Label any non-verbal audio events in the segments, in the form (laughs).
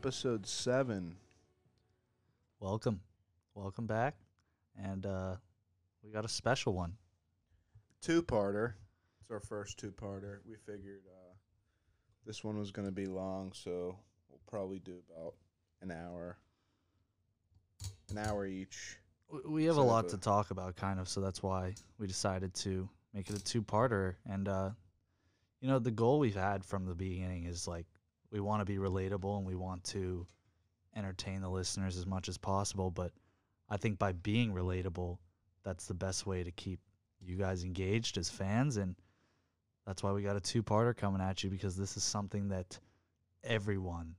episode seven. Welcome. Welcome back. And uh we got a special one. Two parter. It's our first two parter. We figured uh, this one was going to be long, so we'll probably do about an hour. An hour each. We have a lot to talk about kind of, so that's why we decided to make it a two-parter and uh you know, the goal we've had from the beginning is like we want to be relatable and we want to entertain the listeners as much as possible, but I think by being relatable, that's the best way to keep you guys engaged as fans and that's why we got a two-parter coming at you because this is something that everyone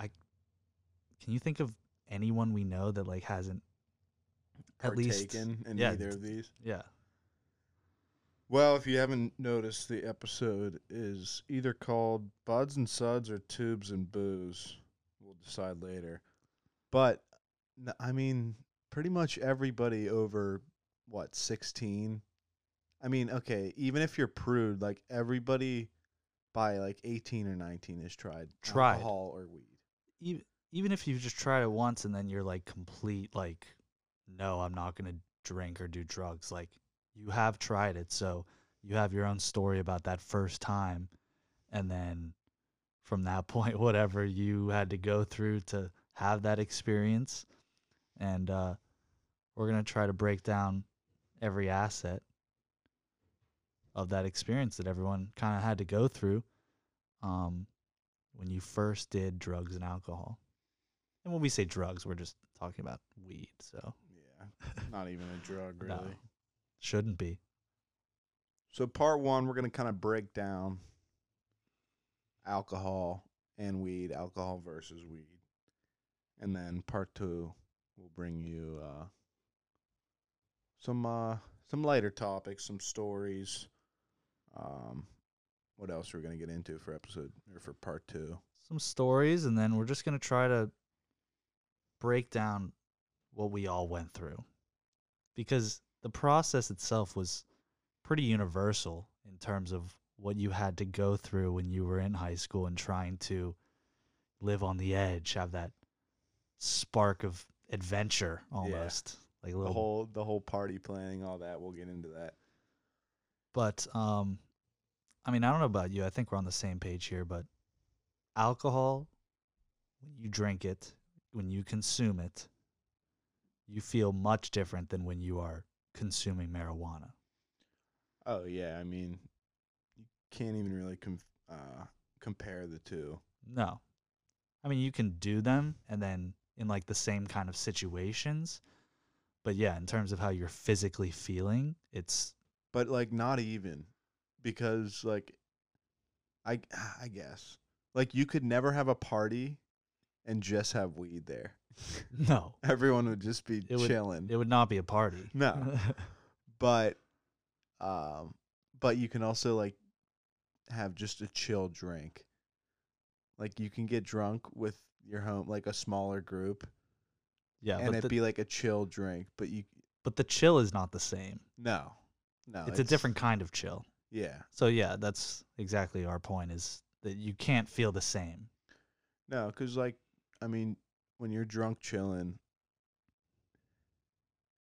I can you think of anyone we know that like hasn't at least in yeah, either of these. yeah Well, if you haven't noticed, the episode is either called Buds and Suds or Tubes and Booze. We'll decide later. But, I mean, pretty much everybody over, what, 16? I mean, okay, even if you're prude, like everybody by like 18 or 19 has tried, Tried. alcohol or weed. even even if you just tried it once and then you're like complete like no i'm not going to drink or do drugs like you have tried it so you have your own story about that first time and then from that (laughs) point whatever you had to go through to have that experience and uh we're going to try to break down every asset of that experience that everyone kind of had to go through um when you first did drugs and alcohol. And when we say drugs, we're just talking about weed, so Yeah, not even a drug, (laughs) really. No. Shouldn't be. So part one, we're gonna kind of break down alcohol and weed, alcohol versus weed, and then part two, we'll bring you uh, some uh, some lighter topics, some stories. Um, what else are we gonna get into for episode or for part two? Some stories and then we're just going to try to break down what we all went through. Because the process itself was pretty universal in terms of what you had to go through when you were in high school and trying to live on the edge, have that spark of adventure almost. Like a The whole the whole party planning, all that. We'll get into that. But um I mean, I don't know about you. I think we're on the same page here, but alcohol when you drink it, when you consume it, you feel much different than when you are consuming marijuana. Oh yeah, I mean, you can't even really com- uh, compare the two. No. I mean, you can do them and then in like the same kind of situations. But yeah, in terms of how you're physically feeling, it's but like not even because like I I guess like you could never have a party and just have weed there. (laughs) no. Everyone would just be It would- chilling. It would not be a party. (laughs) No. (laughs) but um but you can also like have just a chill drink. Like you can get drunk with your home like a smaller group yeah, and it'd the, be like a chill drink, but you but the chill is not the same. no. No. it's a different kind of chill. Yeah. So yeah, that's exactly our point is that you can't feel the same. No, because like, I mean, when you're drunk chilling,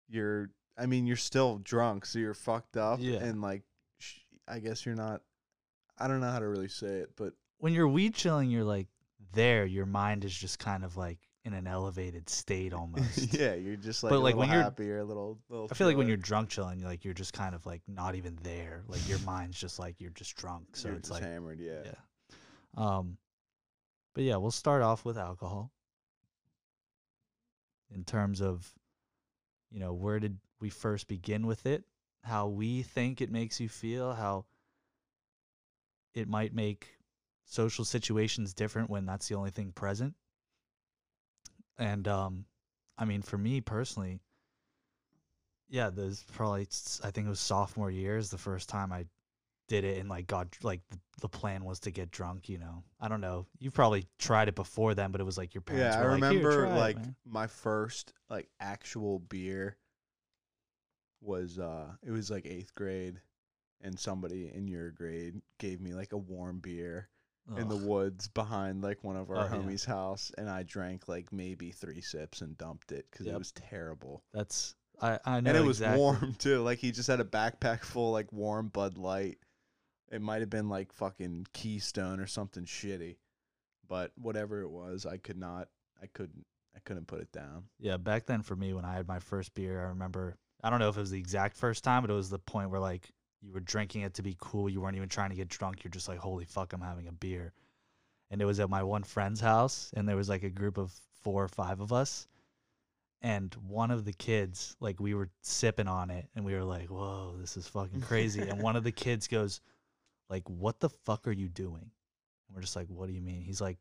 you're. I mean, you're still drunk, so you're fucked up, Yeah. and like, sh- I guess you're not. I don't know how to really say it, but When you're weed chilling, you're like there, your mind is just kind of like in an elevated state (laughs) almost. yeah, you're just like But, a like, little when you're- happier, a little. little I feel like when you're drunk chilling, you're like you're just kind of like not even there. Like your mind's just like you're just drunk. So you're it's like hammered, yeah. yeah. Um but yeah, we'll start off with alcohol. In terms of you know, where did we first begin with it? How we think it makes you feel, how it might make social situations different when that's the only thing present. And um I mean for me personally, yeah, there's probably I think it was sophomore year is the first time I did it and like got like the, plan was to get drunk, you know. I don't know. You probably tried it before then, but it was like your parents Yeah, I like, remember it, like man." my first like actual beer was uh it was like eighth grade and somebody in your grade gave me like a warm beer in the woods behind like one of our Oh, yeah. homies' house, and I drank like maybe three sips and dumped it because Yep. it was terrible. That's I I know and it was warm (laughs) too. Like he just had a backpack full like warm Bud Light. It might have been like fucking Keystone or something shitty, but whatever it was, I could not. I couldn't. I couldn't put it down. Yeah, back then for me when I had my first beer, I remember I don't know if it was the exact first time, but it was the point where like you were drinking it to be cool. You weren't even trying to get drunk. You're just like, holy fuck, I'm having a beer. And it was at my one friend's house, and there was like a group of four or five of us. And one of the kids, like we were sipping on it, and we were like, whoa, this is fucking crazy. and one of the kids goes, like, what the fuck are you doing? And we're just like, what do you mean? He's like,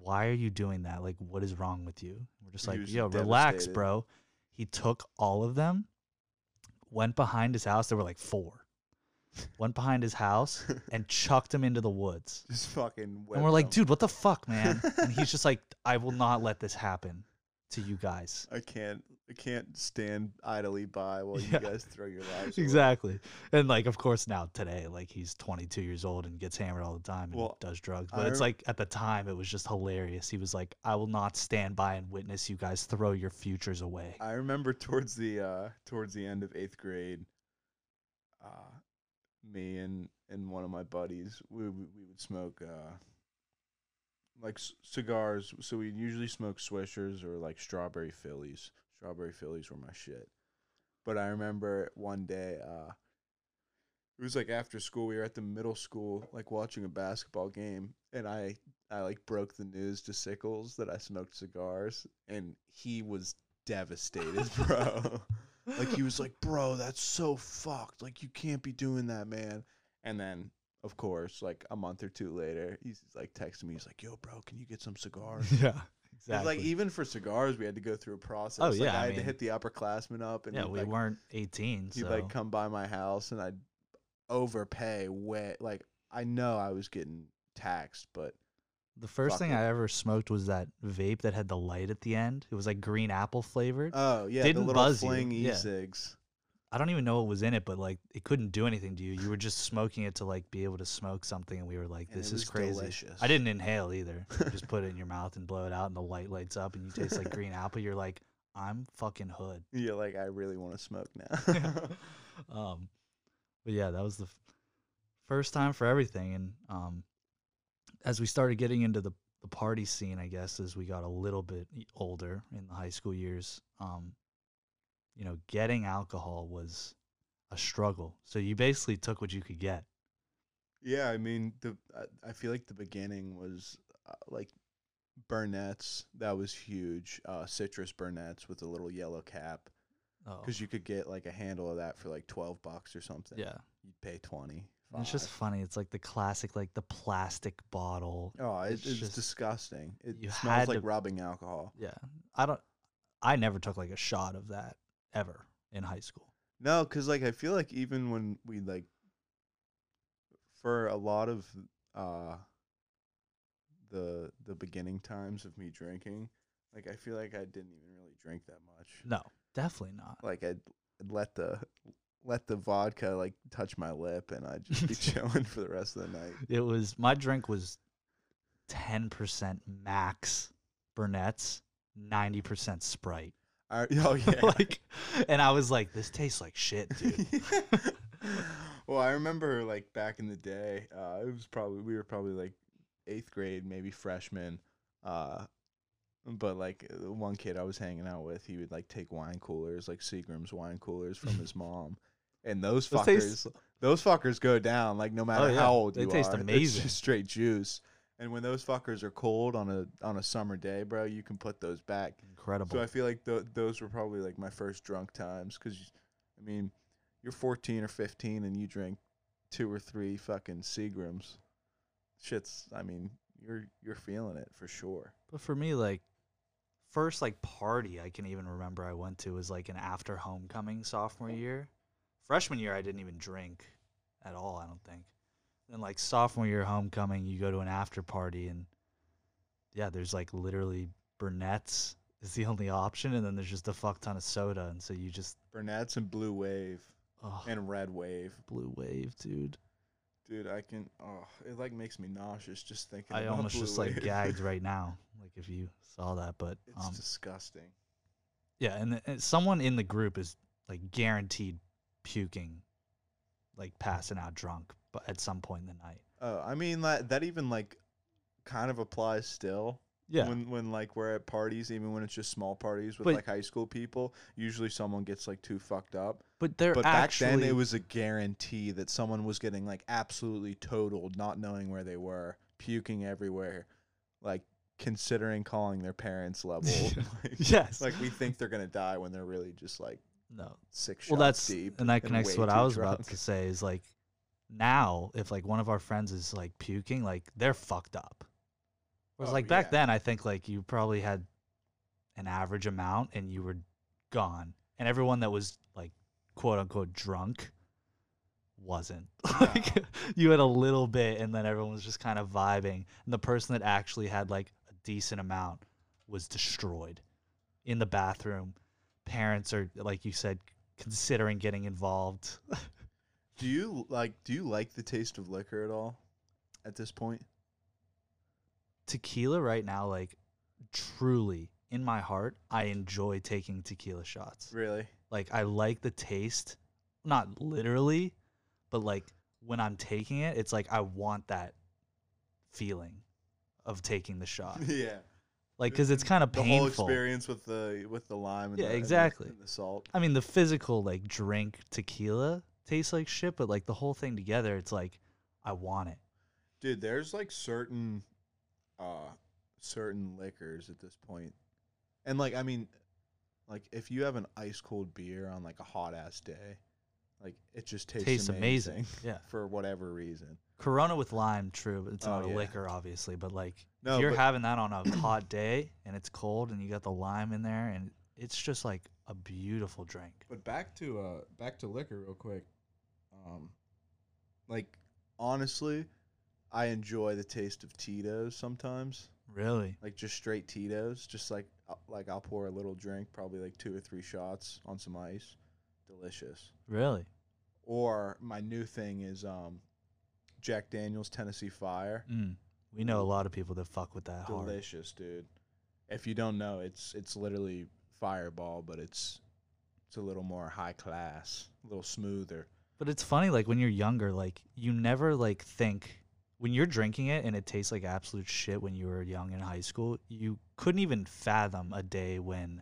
why are you doing that? Like, what is wrong with you? We're just like, yo, relax, bro. He took all of them, went behind his house. There were like four. Went behind his house (laughs) and chucked them into the woods. Just fucking. And we're like, dude, what the fuck, man? and he's just (laughs) like, I will not let this happen to you guys. I can't. I can't stand idly by while Yeah. you guys throw your lives. (laughs) away. Exactly. And like, of course, now today, like he's 22 years old and gets hammered all the time and Well, does drugs. I But it's rem- like at the time, it was just hilarious. He was like, I will not stand by and witness you guys throw your futures away. I remember towards the uh towards the end of eighth grade, uh, me and and one of my buddies, we we, we would smoke uh like c- cigars. So we usually smoke Swishers or like strawberry Phillies. Strawberry Phillies were my shit. But I remember one day, uh, it was like after school. We were at the middle school, like watching a basketball game, and I I like broke the news to Sickles that I smoked cigars, and he was devastated, (laughs) bro. like he was like, "Bro, that's so fucked. Like you can't be doing that, man." And then, of course, like a month or two later, he's like texting me. He's like, "Yo, bro, can you get some cigars?" (laughs) yeah, exactly. Like even for cigars, we had to go through a process. Oh, Like, yeah, I I had to hit the upperclassmen up, and yeah, we like, weren't 18, he'd so like come by my house, and I'd overpay way. Like I know I was getting taxed, but the first thing it. I ever smoked was that vape that had the light at the end. It was like green apple flavored. oh yeah, Didn't the little buzz yeah. I don't even know what was in it, but like it couldn't do anything to you. You were just smoking it to like be able to smoke something, and we were like, and "This is crazy." Delicious. I didn't inhale either. (laughs) You just put it in your mouth and blow it out, and the light lights up, and you taste like green apple. You're like, "I'm fucking hood." (laughs) You're like, I really want to smoke now. (laughs) um, but yeah, that was the f- first time for everything, and um, as we started getting into the the party scene, I guess as we got a little bit older in the high school years, um, you know, getting alcohol was a struggle. So you basically took what you could get. Yeah, I mean, the I, I feel like the beginning was uh, like Burnett's. That was huge. Uh, citrus Burnett's with a little yellow cap, Oh, because you could get like a handle of that for like twelve bucks or something. yeah. you'd pay twenty. And It's just funny. It's like the classic, like the plastic bottle. oh, it, it's it's, just- disgusting. It smells like to- rubbing alcohol. Yeah, I don't. I never took like a shot of that ever in high school. No, because like I feel like even when we like, for a lot of uh, the the beginning times of me drinking, like I feel like I didn't even really drink that much. No, definitely not. like I'd, I'd let the let the vodka like touch my lip and I'd just be (laughs) chilling for the rest of the night. It was my drink was ten percent max Burnett's, ninety percent Sprite. I, (laughs) oh (laughs) yeah. like, and I was like, this tastes like shit, dude. (laughs) well, I remember like back in the day, uh, it was probably we were probably like eighth grade, maybe freshman. Uh, but like one kid I was hanging out with, he would like take wine coolers, like Seagram's wine coolers from his mom, and those Those fuckers, taste- those fuckers go down like no matter yeah. how old They you taste are. Amazing. straight juice. And when those fuckers are cold on a on a summer day, bro, you can put those back. Incredible. So I feel like th- those were probably like my first drunk times because, I mean, you're 14 or 15 and you drink two or three fucking Seagrams. Shit's, I mean, you're you're feeling it for sure. But for me, like first like party I can even remember I went to was like an after homecoming sophomore year. Freshman year I didn't even drink at all, I don't think. Then like sophomore year homecoming, you go to an after party and yeah, there's like literally Burnett's is the only option and then there's just a fuck ton of soda and so you just Burnett's and Blue Wave oh and Red Wave. blue wave, dude. Dude, I can. Oh, it like makes me nauseous just thinking. I about almost Blue just like gagged (laughs) right now. Like if you saw that, but It's um, disgusting. yeah, and, and someone in the group is like guaranteed puking, like passing out drunk, but at some point in the night. Oh, I mean that that even like kind of applies still. Yeah, When when like we're at parties, even when it's just small parties with But- like high school people, usually someone gets like too fucked up. but they're But actually back then, it was a guarantee that someone was getting like absolutely totaled, not knowing where they were, puking everywhere, like considering calling their parents level. (laughs) like, yes. like we think they're gonna die when they're really just like no, six well that's deep. and that connects to way what I too was about drunk. to say is like now if like one of our friends is like puking, like they're fucked up. Whereas Oh, like back yeah. then, I think like you probably had an average amount and you were gone, and everyone that was like quote unquote drunk wasn't. (laughs) like you had a little bit, and then everyone was just kind of vibing, and the person that actually had like a decent amount was destroyed in the bathroom. Parents are like you said considering getting involved. (laughs) Do you like? Do you like the taste of liquor at all? At this point, tequila right now, like truly in my heart, I enjoy taking tequila shots. really? Like I like the taste, not literally, but like when I'm taking it, it's like I want that feeling of taking the shot. (laughs) yeah. Like cuz it's kind of The whole painful. experience with the with the lime and Yeah, the, and the- exactly. and the salt. I mean, the physical like drink tequila tastes like shit, but like the whole thing together, it's like I want it. Dude, there's like certain uh certain liquors at this point. And like I mean like if you have an ice cold beer on like a hot ass day, like it just tastes, Tastes amazing. (laughs) Yeah. for whatever reason. Corona with lime, true, but it's Oh, not a yeah. liquor, obviously. But like, No, if you're having that on a (clears throat) hot day and it's cold and you got the lime in there, and it's just like a beautiful drink. But back to uh back to liquor real quick. Um like honestly, I enjoy the taste of Tito's sometimes. Really? Like just straight Tito's, just like uh, like I'll pour a little drink, probably like two or three shots on some ice. Delicious. Really? Or my new thing is um Jack Daniel's Tennessee Fire. Mm. We know a lot of people that fuck with that hard. Delicious, dude. If you don't know, it's it's literally Fireball, but it's it's a little more high class, a little smoother. But it's funny, like when you're younger, like you never like think when you're drinking it and it tastes like absolute shit when you were young in high school, you couldn't even fathom a day when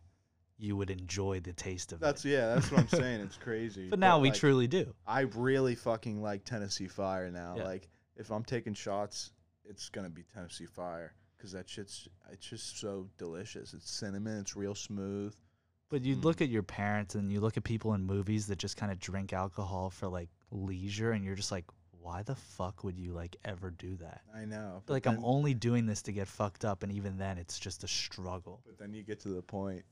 you would enjoy the taste of That's it. That's yeah, that's what I'm (laughs) saying. It's crazy. But now we like, truly do. I really fucking like Tennessee Fire now. Yeah. Like if I'm taking shots, it's gonna be Tennessee Fire because that shit's it's just so delicious. It's cinnamon. It's real smooth. But you Mm. look at your parents and you look at people in movies that just kind of drink alcohol for like leisure, and you're just like, why the fuck would you like ever do that? I know. but Like I'm only doing this to get fucked up, and even then, it's just a struggle. But then you get to the point,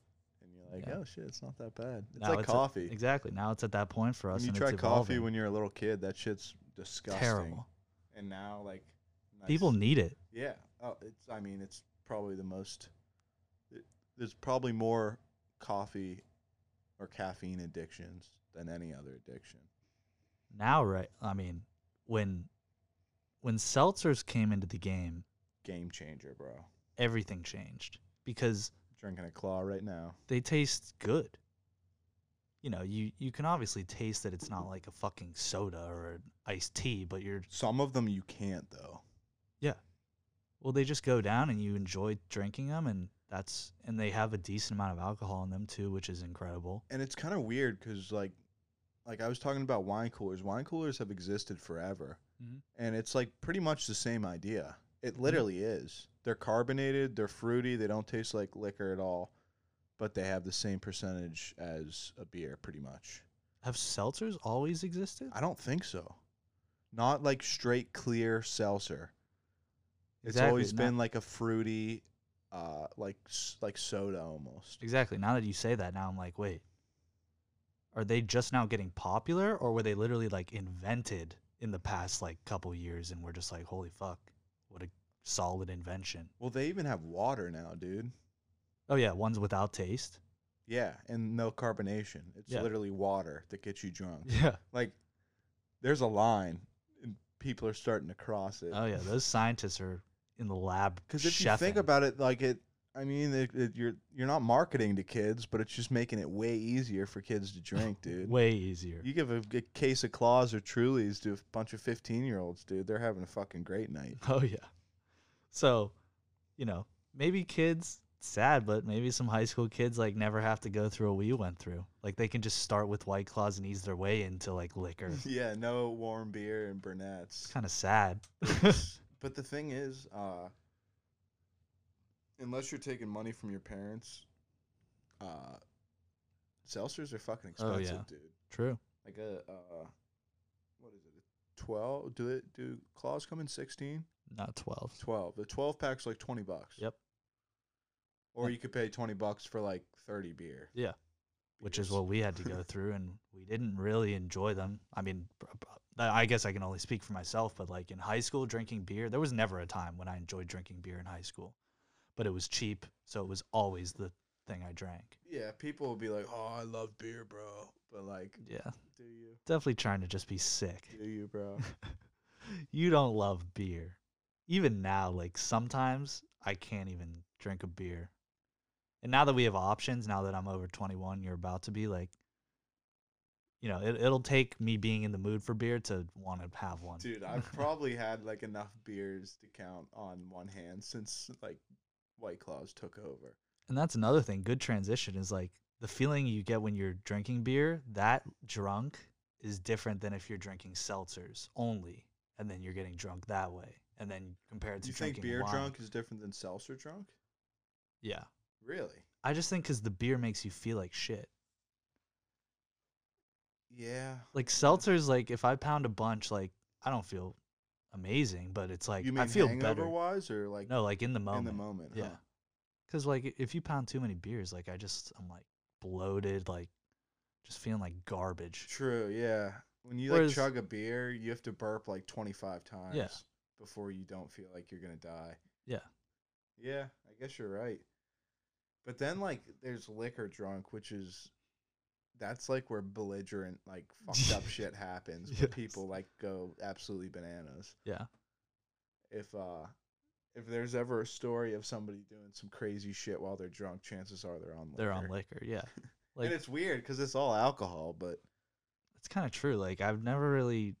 and you're like, Yeah. oh shit, it's not that bad. It's Now like it's coffee. Exactly. Now it's at that point for us, when you and try it's coffee when you're a little kid, that shit's disgusting. terrible. And now, like, People need it. Yeah. Oh, it's. I mean, it's probably the most. It, there's probably more coffee or caffeine addictions than any other addiction. Now, right? I mean, when when seltzers came into the game, Game changer, bro. everything changed because Drinking a claw right now. they taste good. You know, you you can obviously taste that it's not like a fucking soda or an iced tea, but you're Some of them you can't though. Yeah. Well, they just go down and you enjoy drinking them, and that's and they have a decent amount of alcohol in them too, which is incredible. And it's kind of weird because like, like I was talking about wine coolers. Wine coolers have existed forever, Mhm. and it's like pretty much the same idea. It literally is. They're carbonated. They're fruity. They don't taste like liquor at all, but they have the same percentage as a beer, pretty much. Have seltzers always existed? I don't think so. Not like straight clear seltzer. It's always not- been like a fruity, uh, like s- like soda almost. Exactly. Now that you say that, now I'm like, wait, are they just now getting popular, or were they literally like invented in the past like couple years, and we're just like, holy fuck, what a solid invention. Well, they even have water now, dude. Oh yeah, ones without taste. Yeah, and no carbonation. It's Yeah. literally water that gets you drunk. (laughs) Yeah. Like, there's a line and people are starting to cross it. Oh yeah, those scientists are in the lab. Because if you think about it, like it, I mean, it, it, you're you're not marketing to kids, but it's just making it way easier for kids to (laughs) drink, dude. way easier. You give a, a case of Claws or Trulies to a bunch of fifteen year olds, dude. They're having a fucking great night. (laughs) Oh yeah. So, you know, maybe kids sad, but maybe some high school kids like never have to go through what we went through. Like they can just start with White Claws and ease their way into like liquor. (laughs) yeah, no warm beer and Burnett's. Kind of sad. But the thing is, uh, unless you're taking money from your parents, uh, seltzers are fucking Oh, expensive, yeah. dude. True. Like a uh, what is it? A Twelve? Do it? Do claws come in sixteen? Not 12. Twelve. The twelve pack's like twenty bucks. Yep. Or you could pay twenty bucks for like thirty beer. Yeah. Which is what we had to go (laughs) through and we didn't really enjoy them. I mean, I guess I can only speak for myself, but like in high school drinking beer, there was never a time when I enjoyed drinking beer in high school. But it was cheap, so it was always the thing I drank. Yeah, people will be like, "Oh, I love beer, bro," but like, Yeah. do you? Definitely trying to just be sick. Do you, bro? (laughs) you don't love beer. Even now, like sometimes I can't even drink a beer. And now that we have options, now that I'm over 21, you're about to be like, you know, it, it'll take me being in the mood for beer to want to have one. Dude, I've (laughs) probably had like enough beers to count on one hand since like White Claws took over. And that's another thing. Good transition is like the feeling you get when you're drinking beer, that drunk is different than if you're drinking seltzers only, and then you're getting drunk that way. And then compared to you think beer wine. drunk is different than seltzer drunk? Yeah. Really? I just think because the beer makes you feel like shit. Yeah. Like seltzers, like if I pound a bunch, like I don't feel amazing, but it's like you mean I feel better. wise or like No, like in the moment. in the moment? Yeah. huh? Because like if you pound too many beers, like I just I'm like bloated, like just feeling like garbage. True. Yeah. When you Whereas- like chug a beer, you have to burp like twenty five times. Yeah. Before you don't feel like you're gonna die. Yeah. Yeah, I guess you're right. But then like there's liquor drunk, which is that's like where belligerent like (laughs) fucked up shit happens. Where Yes. people like go absolutely bananas. Yeah. If uh if there's ever a story of somebody doing some crazy shit while they're drunk, chances are they're on liquor. They're on liquor. Yeah. (laughs) Like and it's weird because it's all alcohol, but it's kind of true. Like I've never really.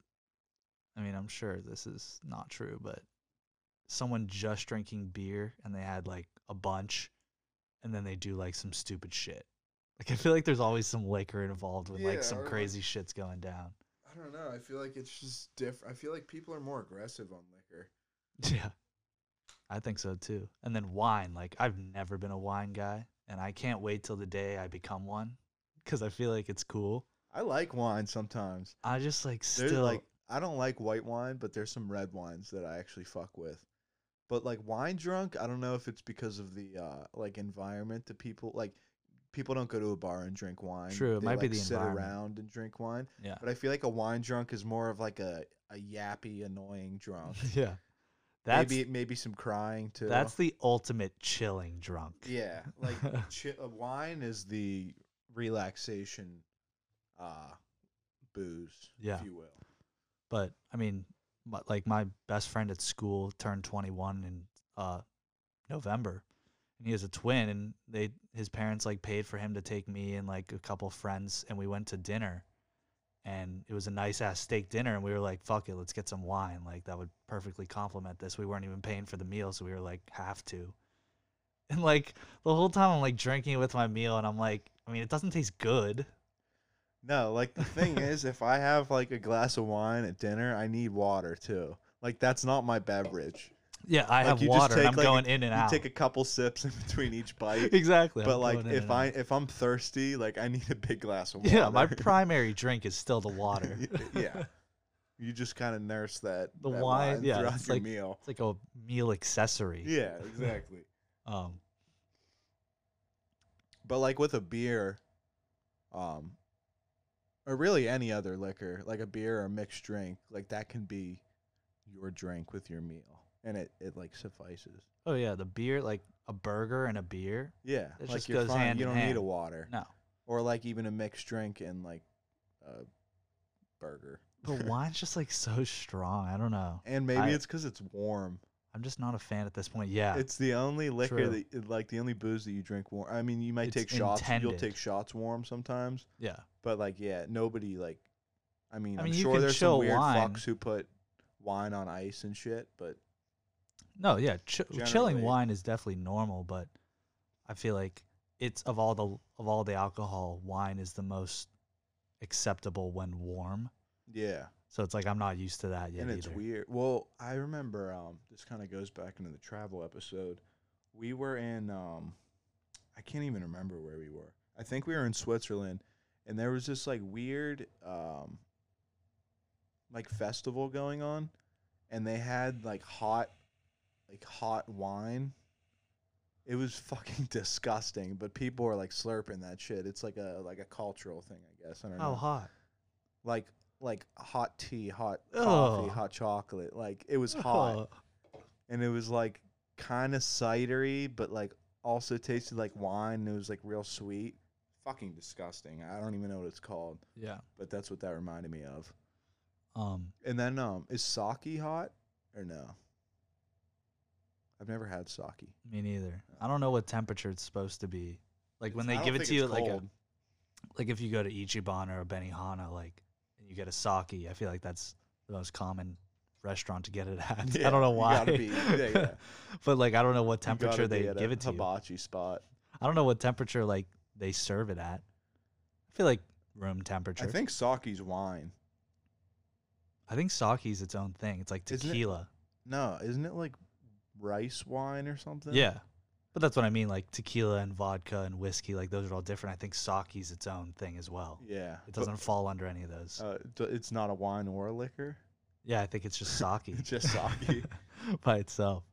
I mean, I'm sure this is not true, but someone just drinking beer and they had like a bunch, and then they do like some stupid shit. Like I feel like there's always some liquor involved when Yeah, like some or, like- crazy shit's going down. I don't know. I feel like it's just different. I feel like people are more aggressive on liquor. (laughs) Yeah. I think so too. And then wine, like I've never been a wine guy, and I can't wait till the day I become one because I feel like it's cool. I like wine sometimes. I just like There's still like I don't like white wine, but there's some red wines that I actually fuck with. But like wine drunk, I don't know if it's because of the uh like environment that people like people don't go to a bar and drink wine. True, it They, might be like, the sit around and drink wine. yeah. But I feel like a wine drunk is more of like a, a yappy, annoying drunk. (laughs) yeah. That's maybe maybe some crying too. that's the ultimate chilling drunk. yeah, like (laughs) chi- uh, wine is the relaxation uh booze, Yeah. if you will. But I mean, my, like my best friend at school turned 21 in uh November, and he has a twin, and they his parents like paid for him to take me and like a couple friends, and we went to dinner, and it was a nice ass steak dinner, and we were like, fuck it, let's get some wine, like that would perfectly complement this. We weren't even paying for the meal, so we were like, have to. (laughs) And like the whole time I'm like drinking it with my meal, and I'm like, I mean, it doesn't taste good. No, like the thing (laughs) is, if I have like a glass of wine at dinner, I need water too. Like that's not my beverage. Yeah, I Like, have water, take, I'm like, going in and out. Take a couple sips (laughs) in between each bite. (laughs) exactly. but I'm like if I out. if I'm thirsty, like I need a big glass of water. Yeah, my (laughs) primary drink is still the water. yeah. You just kind of nurse that The that wine, yeah, throughout it's your like- meal. It's like a meal accessory. Yeah, exactly. Um, But like with a beer, um, or really any other liquor, like a beer or a mixed drink, like that can be your drink with your meal, and it it like suffices. oh yeah, the beer, like a burger and a beer. Yeah, It like just you're goes fine. hand you in don't need a water, No, or like even a mixed drink and like a burger. But (laughs) wine's just like so strong. I don't know. And maybe I- it's because it's warm. I'm just not a fan at this point. Yeah. It's the only liquor True. that, like, the only booze that you drink warm. I mean, you might It's take shots. You'll take shots warm sometimes, yeah. but like, yeah, nobody like. I mean, I mean, am sure there's some weird wine. fucks who put wine on ice and shit, but No, yeah. Ch- chilling wine is definitely normal, but I feel like it's of all the of all the alcohol, wine is the most acceptable when warm. yeah. So it's like I'm not used to that yet and it's either. weird. Well, I remember um, this kind of goes back into the travel episode. We were in um, I can't even remember where we were. I think we were in Switzerland, and there was this like weird um, like festival going on, and they had like hot, like hot wine. It was fucking (laughs) disgusting, but people were like slurping that shit. It's like a like a cultural thing, I guess. I don't How know hot? like like hot tea, hot coffee, Ugh. hot chocolate. Like it was hot, and it was like kind of cidery, but like also tasted like wine. And it was like real sweet. Fucking disgusting. I don't even know what it's called, Yeah. but that's what that reminded me of. Um. And then um, is sake hot or no? I've never had sake. Me neither. I don't know what temperature it's supposed to be. Like when they I give it to you, it's like a, cold. like if you go to Ichiban or a Benihana, like and you get a sake, I feel like that's the most common restaurant to get it at. (laughs) (laughs) I don't know you why. gotta be- yeah, yeah. (laughs) but like I don't know what temperature be they at a give it to you. hibachi spot. I don't know what temperature like they serve it at. I feel like room temperature. I think sake's wine. I think sake's its own thing. It's like Isn't it- tequila. No, isn't it like rice wine or something? Yeah. But that's what I mean, like tequila and vodka and whiskey, like those are all different. I think sake's its own thing as well. Yeah. It doesn't fall under any of those. Uh, d- it's not a wine or a liquor. yeah, I think it's just sake. (laughs) Just sake. (laughs) by itself.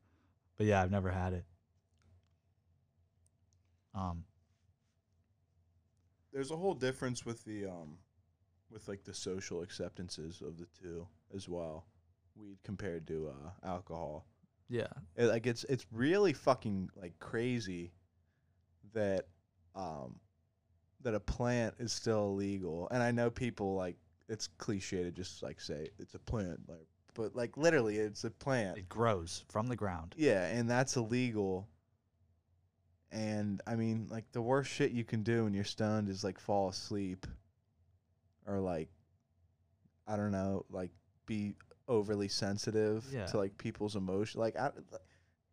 But yeah, I've never had it. Um, There's a whole difference with the um, with like the social acceptances of the two as well. Weed compared to uh, alcohol. Yeah, It, like it's it's really fucking like crazy that um that a plant is still illegal. And I know people like it's cliche to just like say it's a plant, like but like literally it's a plant. it grows from the ground. Yeah, and that's illegal. And I mean, like the worst shit you can do when you're stoned is like fall asleep, or like, I don't know, like be overly sensitive Yeah. to like people's emotion. Like, I,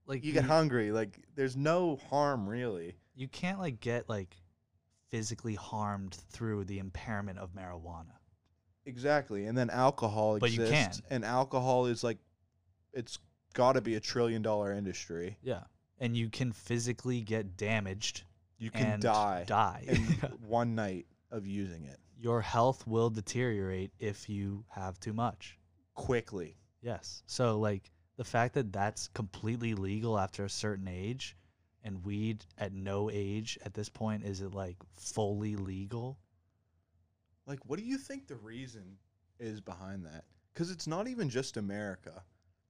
Like you get hungry. Like, there's no harm really. you can't like get like physically harmed through the impairment of marijuana. Exactly. And then alcohol But you exists, can. and alcohol is like, it's got to be a trillion dollar industry. Yeah, and you can physically get damaged You can and die Die. in (laughs) one night of using it Your health will deteriorate if you have too much. Quickly. Yes. So like the fact that that's completely legal after a certain age and weed at no age at this point is it like fully legal? Like, what do you think the reason is behind that? Because it's not even just America.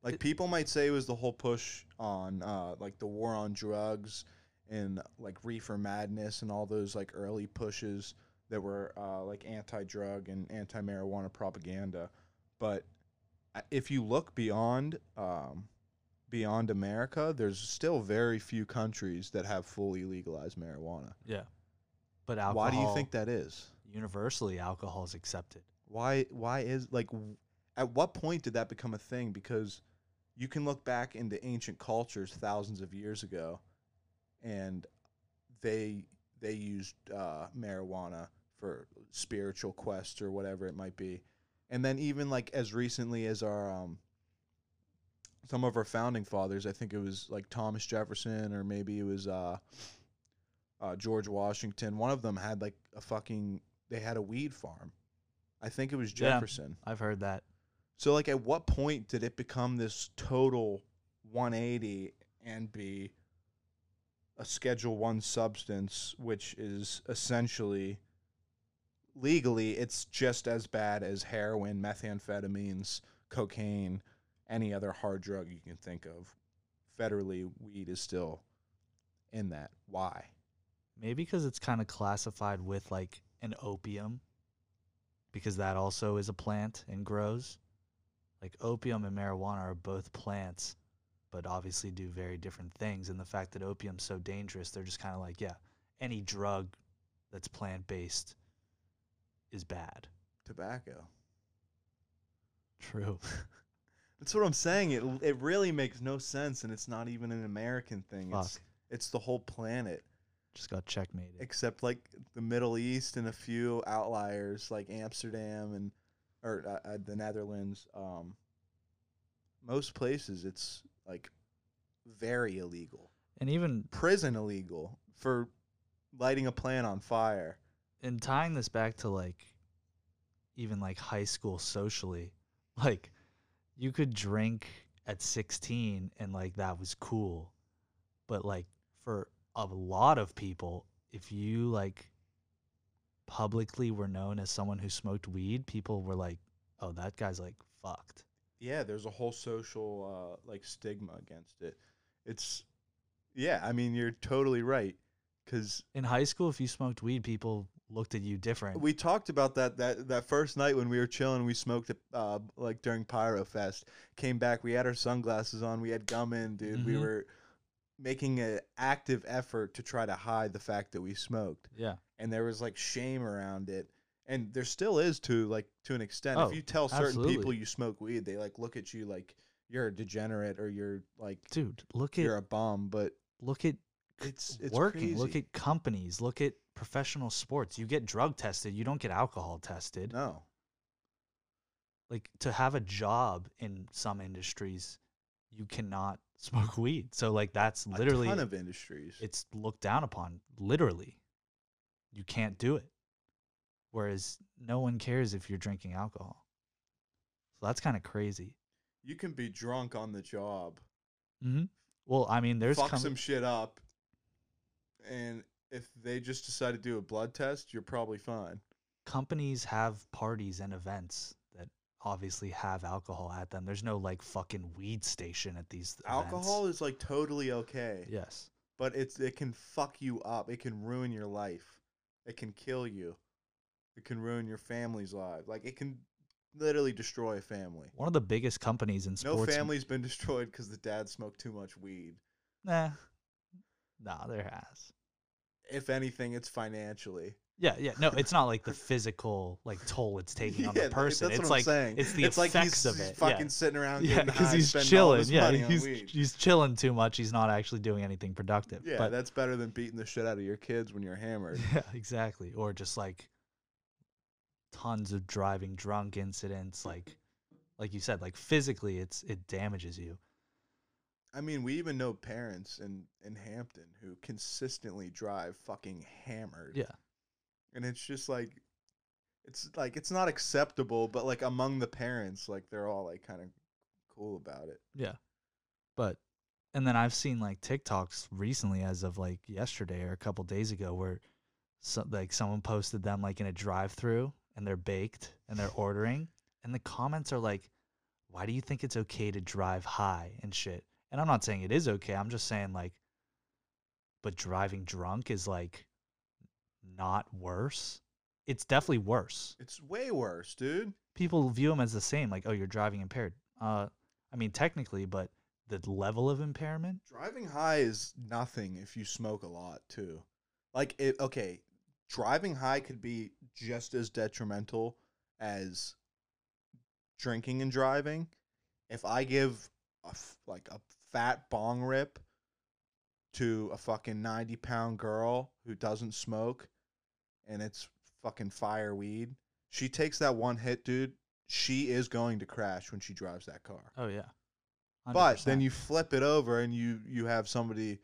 Like, It- people might say it was the whole push on, uh, like, the war on drugs and, like, reefer madness and all those, like, early pushes that were, uh, like, anti drug and anti marijuana propaganda. But if you look beyond, um, beyond America, there's still very few countries that have fully legalized marijuana. Yeah. But alcohol Why do you think that is? universally alcohol is accepted? why why is like at what point did that become a thing because you can look back into ancient cultures thousands of years ago and they they used uh, marijuana for spiritual quests or whatever it might be and then even like as recently as our um some of our founding fathers i think it was like thomas jefferson or maybe it was uh uh, George Washington, one of them had like a fucking, they had a weed farm. I think it was Yeah. Jefferson. I've heard that. So, like, at what point did it become this total 180 and be a Schedule One substance, which is essentially legally it's just as bad as heroin, methamphetamines, cocaine, any other hard drug you can think of. Federally, weed is still in that. Why? Maybe because it's kind of classified with like an opium. because that also is a plant and grows. Like opium and marijuana are both plants, but obviously do very different things. And the fact that opium's so dangerous, they're just kind of like, yeah, any drug that's plant based is bad. Tobacco. True. (laughs) That's what I'm saying. It it really makes no sense, and it's not even an American thing. It's Fuck. it's the whole planet, Just got checkmated. except like the Middle East and a few outliers like Amsterdam and or uh, uh, the Netherlands. Um, most places it's like very illegal, And even prison illegal for lighting a plant on fire. And tying this back to like even like high school socially, (laughs) like you could drink at 16 and like that was cool. But like for a lot of people, if you like publicly were known as someone who smoked weed, people were like, "Oh, that guy's like fucked." Yeah, there's a whole social uh, like stigma against it. It's yeah, I mean you're totally right because In high school, if you smoked weed, people looked at you different. we talked about that that that first night when we were chilling. We smoked it uh, like during Pyro Fest. Came back, we had our sunglasses on, we had gum in, dude. We Mhm. were making an active effort to try to hide the fact that we smoked, yeah. and there was like shame around it. And there still is to like to an extent. Oh, if you tell certain people you smoke weed, they like look at you like you're a degenerate or you're like Dude, look at you're a bum. But look at it's it's working. Look at companies. Look at professional sports. You get drug tested. You don't get alcohol tested. no. Like to have a job in some industries, you cannot (laughs) smoke weed. So like that's literally a ton of industries. it's looked down upon. Literally, you can't do it. Whereas no one cares if you're drinking alcohol. So that's kind of crazy. you can be drunk on the job, hmm Well, I mean, there's fuck com- some shit up, and if they just decide to do a blood test, you're probably fine. companies have parties and events that obviously have alcohol at them. There's no like fucking weed station at these events. Alcohol is like totally okay, Yes. but it's it can fuck you up. It can ruin your life. It can kill you. It can ruin your family's life. Like it can literally destroy a family. One of the biggest companies in sports. No family's been destroyed because the dad smoked too much weed. Nah. Nah, there has. If anything, it's financially. Yeah, yeah. No, it's not like the (laughs) physical like toll it's taking on the person. That's it's what like I'm saying. it's the like effects he's, of he's it. fucking yeah. sitting around Yeah, because he's chilling. Yeah, he's he's chilling too much. He's not actually doing anything productive. Yeah, but that's better than beating the shit out of your kids when you're (laughs) hammered. Yeah, exactly. Or just like tons of driving drunk incidents like like you said, like physically it's it damages you. I mean, we even know parents in in Hampton who consistently drive fucking hammered. Yeah. And it's just like it's like it's not acceptable, but like among the parents, like they're all like kind of cool about it. Yeah. But and then I've seen like TikToks recently as of like yesterday or a couple days ago where so, like someone posted them like in a drive-through and they're baked and they're ordering and the comments are like why do you think it's okay to drive high and shit? And I'm not saying it is okay. I'm just saying like but driving drunk is like not worse. It's definitely worse. It's way worse, dude. People view them as the same like oh you're driving impaired. Uh I mean technically but the level of impairment Driving high is nothing if you smoke a lot too. Like it okay, driving high could be just as detrimental as drinking and driving. If I give a f- like a fat bong rip to a fucking 90 pound girl who doesn't smoke and it's fucking fire weed, she takes that one hit, dude. She is going to crash when she drives that car. Oh yeah. But then you flip it over and you you have somebody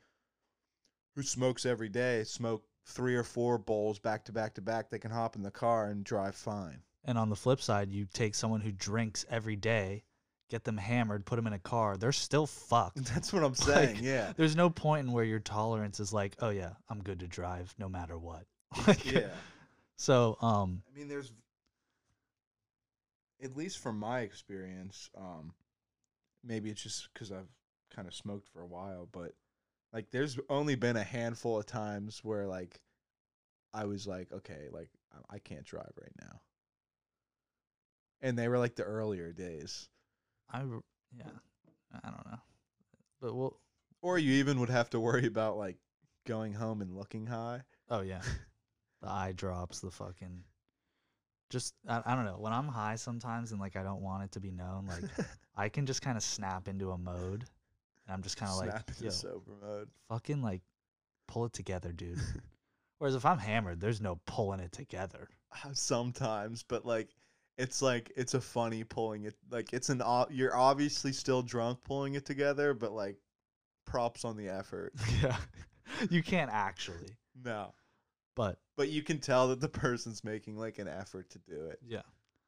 who smokes every day smoke three or four bowls back to back to back. They can hop in the car and drive fine. and on the flip side, you take someone who drinks every day, get them hammered, put them in a car, they're still fucked. (laughs) That's what I'm (laughs) saying. Like, yeah. There's no point in where your tolerance is like, oh yeah, I'm good to drive no matter what. (laughs) Like, Yeah. So um I mean, there's at least from my experience. Um, maybe it's just because I've kind of smoked for a while, but like, there's only been a handful of times where like I was like, okay, like I- I can't drive right now. and they were like the earlier days. I yeah, I don't know, but we'll. Or you even would have to worry about like going home and looking high. Oh yeah, (laughs) the eye drops, the fucking. Just I, I don't know. When I'm high sometimes and like I don't want it to be known, like (laughs) I can just kind of snap into a mode, and I'm just kind of like, Snap into yo, sober mode. fucking like, pull it together, dude. (laughs) Whereas if I'm hammered, there's no pulling it together. Uh, sometimes, but like it's like it's a funny pulling it like it's an o- you're obviously still drunk pulling it together, but like props on the effort. (laughs) yeah, you can't actually, No. but But you can tell that the person's making like an effort to do it. yeah,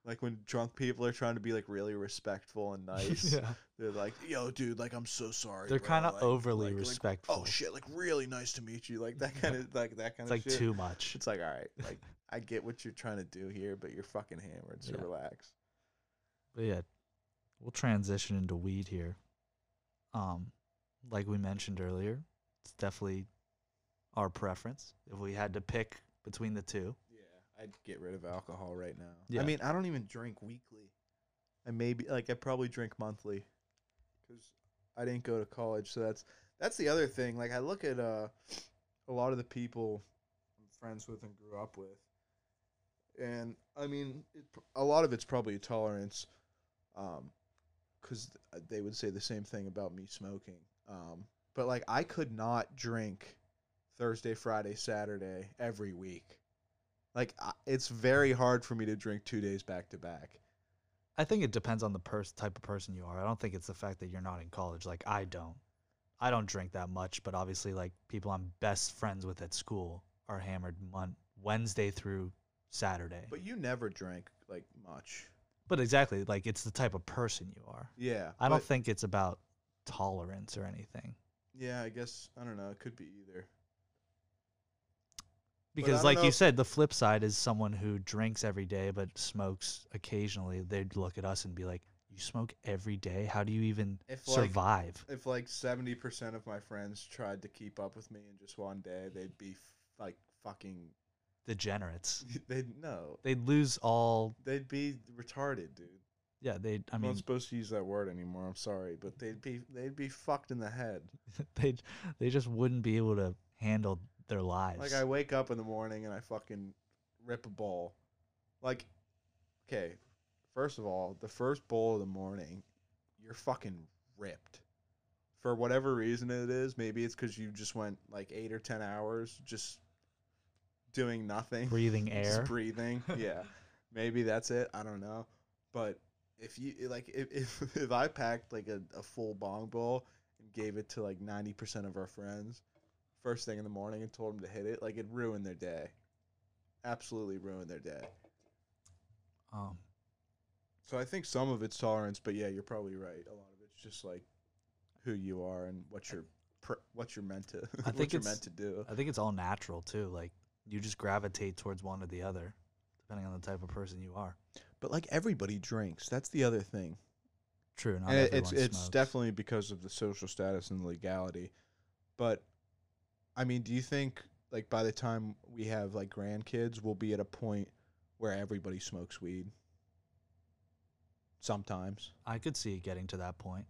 Like when drunk people are trying to be like really respectful and (laughs) nice. yeah, They're like, "Yo, dude, like I'm so sorry." they're kind of like- overly like- like, oh, respectful. oh shit, like really nice to meet you. Like that kind of like that kind it's like shit. too much. It's like, all right, like (laughs) I get what you're trying to do here, but you're fucking hammered, so Yeah. relax. But yeah, we'll transition into weed here. Um, like we mentioned earlier, it's definitely our preference. If we had to pick between the two, Yeah, I'd get rid of alcohol right now. Yeah. I mean, I don't even drink weekly. I maybe like I probably drink monthly because I didn't go to college. So that's that's the other thing. Like I look at uh a lot of the people I'm friends with and grew up with, and I mean, it, a lot of it's probably tolerance, um, because they would say the same thing about me smoking. Um, but like I could not drink Thursday, Friday, Saturday every week. Like I- it's very hard for me to drink two days back to back. I think it depends on the pers- type of person you are. I don't think it's the fact that you're not in college. Like I don't, I don't drink that much. But obviously, like people I'm best friends with at school are hammered mon- Wednesday through Saturday. But you never drank like much. But exactly, like it's the type of person you are. Yeah. I don't but- think it's about tolerance or anything. Yeah, I guess I don't know. It could be either. Because, don't like know you if- said, the flip side is someone who drinks every day but smokes occasionally. They'd look at us and be like, "You smoke every day? How do you even If like survive?" if like seventy percent of my friends tried to keep up with me in just one day, they'd be f- like fucking. Degenerates. (laughs) They'd no. They'd lose all. They'd be retarded, dude. Yeah, they. I I'm mean, not supposed to use that word anymore. I'm sorry, but they'd be they'd be fucked in the head. (laughs) they they just wouldn't be able to handle their lives. Like I wake up in the morning and I fucking rip a bowl. Like, okay, first of all, the first bowl of the morning, you're fucking ripped. For whatever reason it is, maybe it's because you just went like eight or ten hours just doing nothing, breathing (laughs) just air. breathing. (laughs) yeah, maybe that's it. I don't know, but if you like, if if, (laughs) if I packed like a, a full bong bowl and gave it to like ninety percent of our friends first thing in the morning and told them to hit it, like it ruined their day. Absolutely ruined their day. Um, So I think some of it's tolerance, but yeah, you're probably right. A lot of it's just like who you are and what you're pr- what you're meant to I what think you're it's- meant to do. I think it's all natural too. Like you just gravitate towards one or the other, depending on the type of person you are. But like everybody drinks. That's the other thing. True. Not and everyone it's it's smokes. definitely because of the social status and the legality. But I mean, do you think like by the time we have like grandkids, we'll be at a point where everybody smokes weed? Sometimes, I could see it getting to that point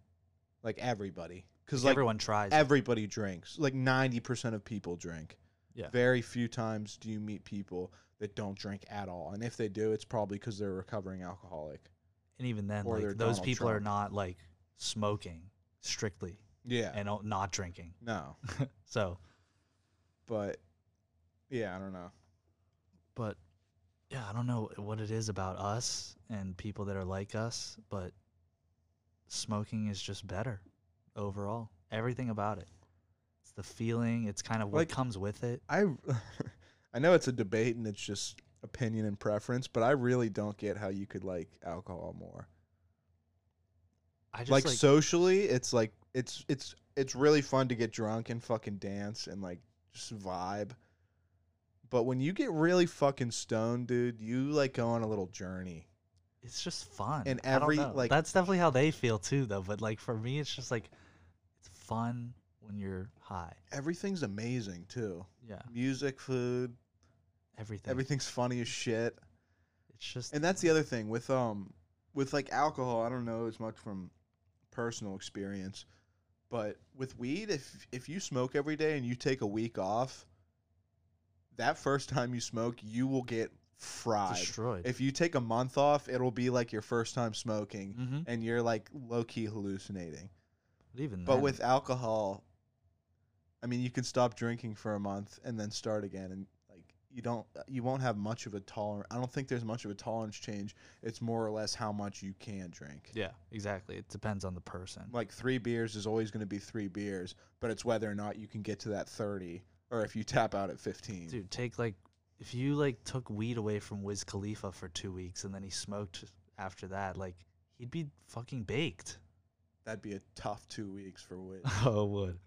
like everybody, because because like everyone tries. it. everybody drinks. Like ninety percent of people drink. Yeah. Very few times do you meet people that don't drink at all, and if they do, it's probably because they're a recovering alcoholic. and even then, or they're like those Donald people are not like smoking strictly Yeah. and o- not drinking. no, (laughs) So, but yeah, I don't know. but yeah, I don't know what it is about us and people that are like us, but smoking is just better overall. Everything about it. The feeling. It's kind of what Like- comes with it. I (laughs) I know it's a debate and it's just opinion and preference, but I really don't get how you could like alcohol more. I just like, like, socially, it's like it's it's it's really fun to get drunk and fucking dance and like just vibe. But when you get really fucking stoned, dude, you like go on a little journey. it's just fun. and I don't every, like- that's definitely how they feel too, though. But like for me, it's just like it's fun when you're high. Everything's amazing too. Yeah, Music, food, everything. everything's funny as shit. It's just And that's the other thing with um with like alcohol, I don't know as much from personal experience, but with weed, if if you smoke every day and you take a week off, that first time you smoke, you will get fried. Destroyed. If you take a month off, it'll be like your first time smoking, mm-hmm. and you're like low key hallucinating. But even But then, with alcohol, I mean, you can stop drinking for a month and then start again, and like you don't, you won't have much of a tolerance. I don't think there's much of a tolerance change. It's more or less how much you can drink. yeah, exactly. It depends on the person. Like three beers is always going to be three beers, but it's whether or not you can get to that thirty, or if you tap out at fifteen. Dude, take like if you like took weed away from Wiz Khalifa for two weeks and then he smoked after that, like he'd be fucking baked. That'd be a tough two weeks for Wiz. (laughs) oh, it would.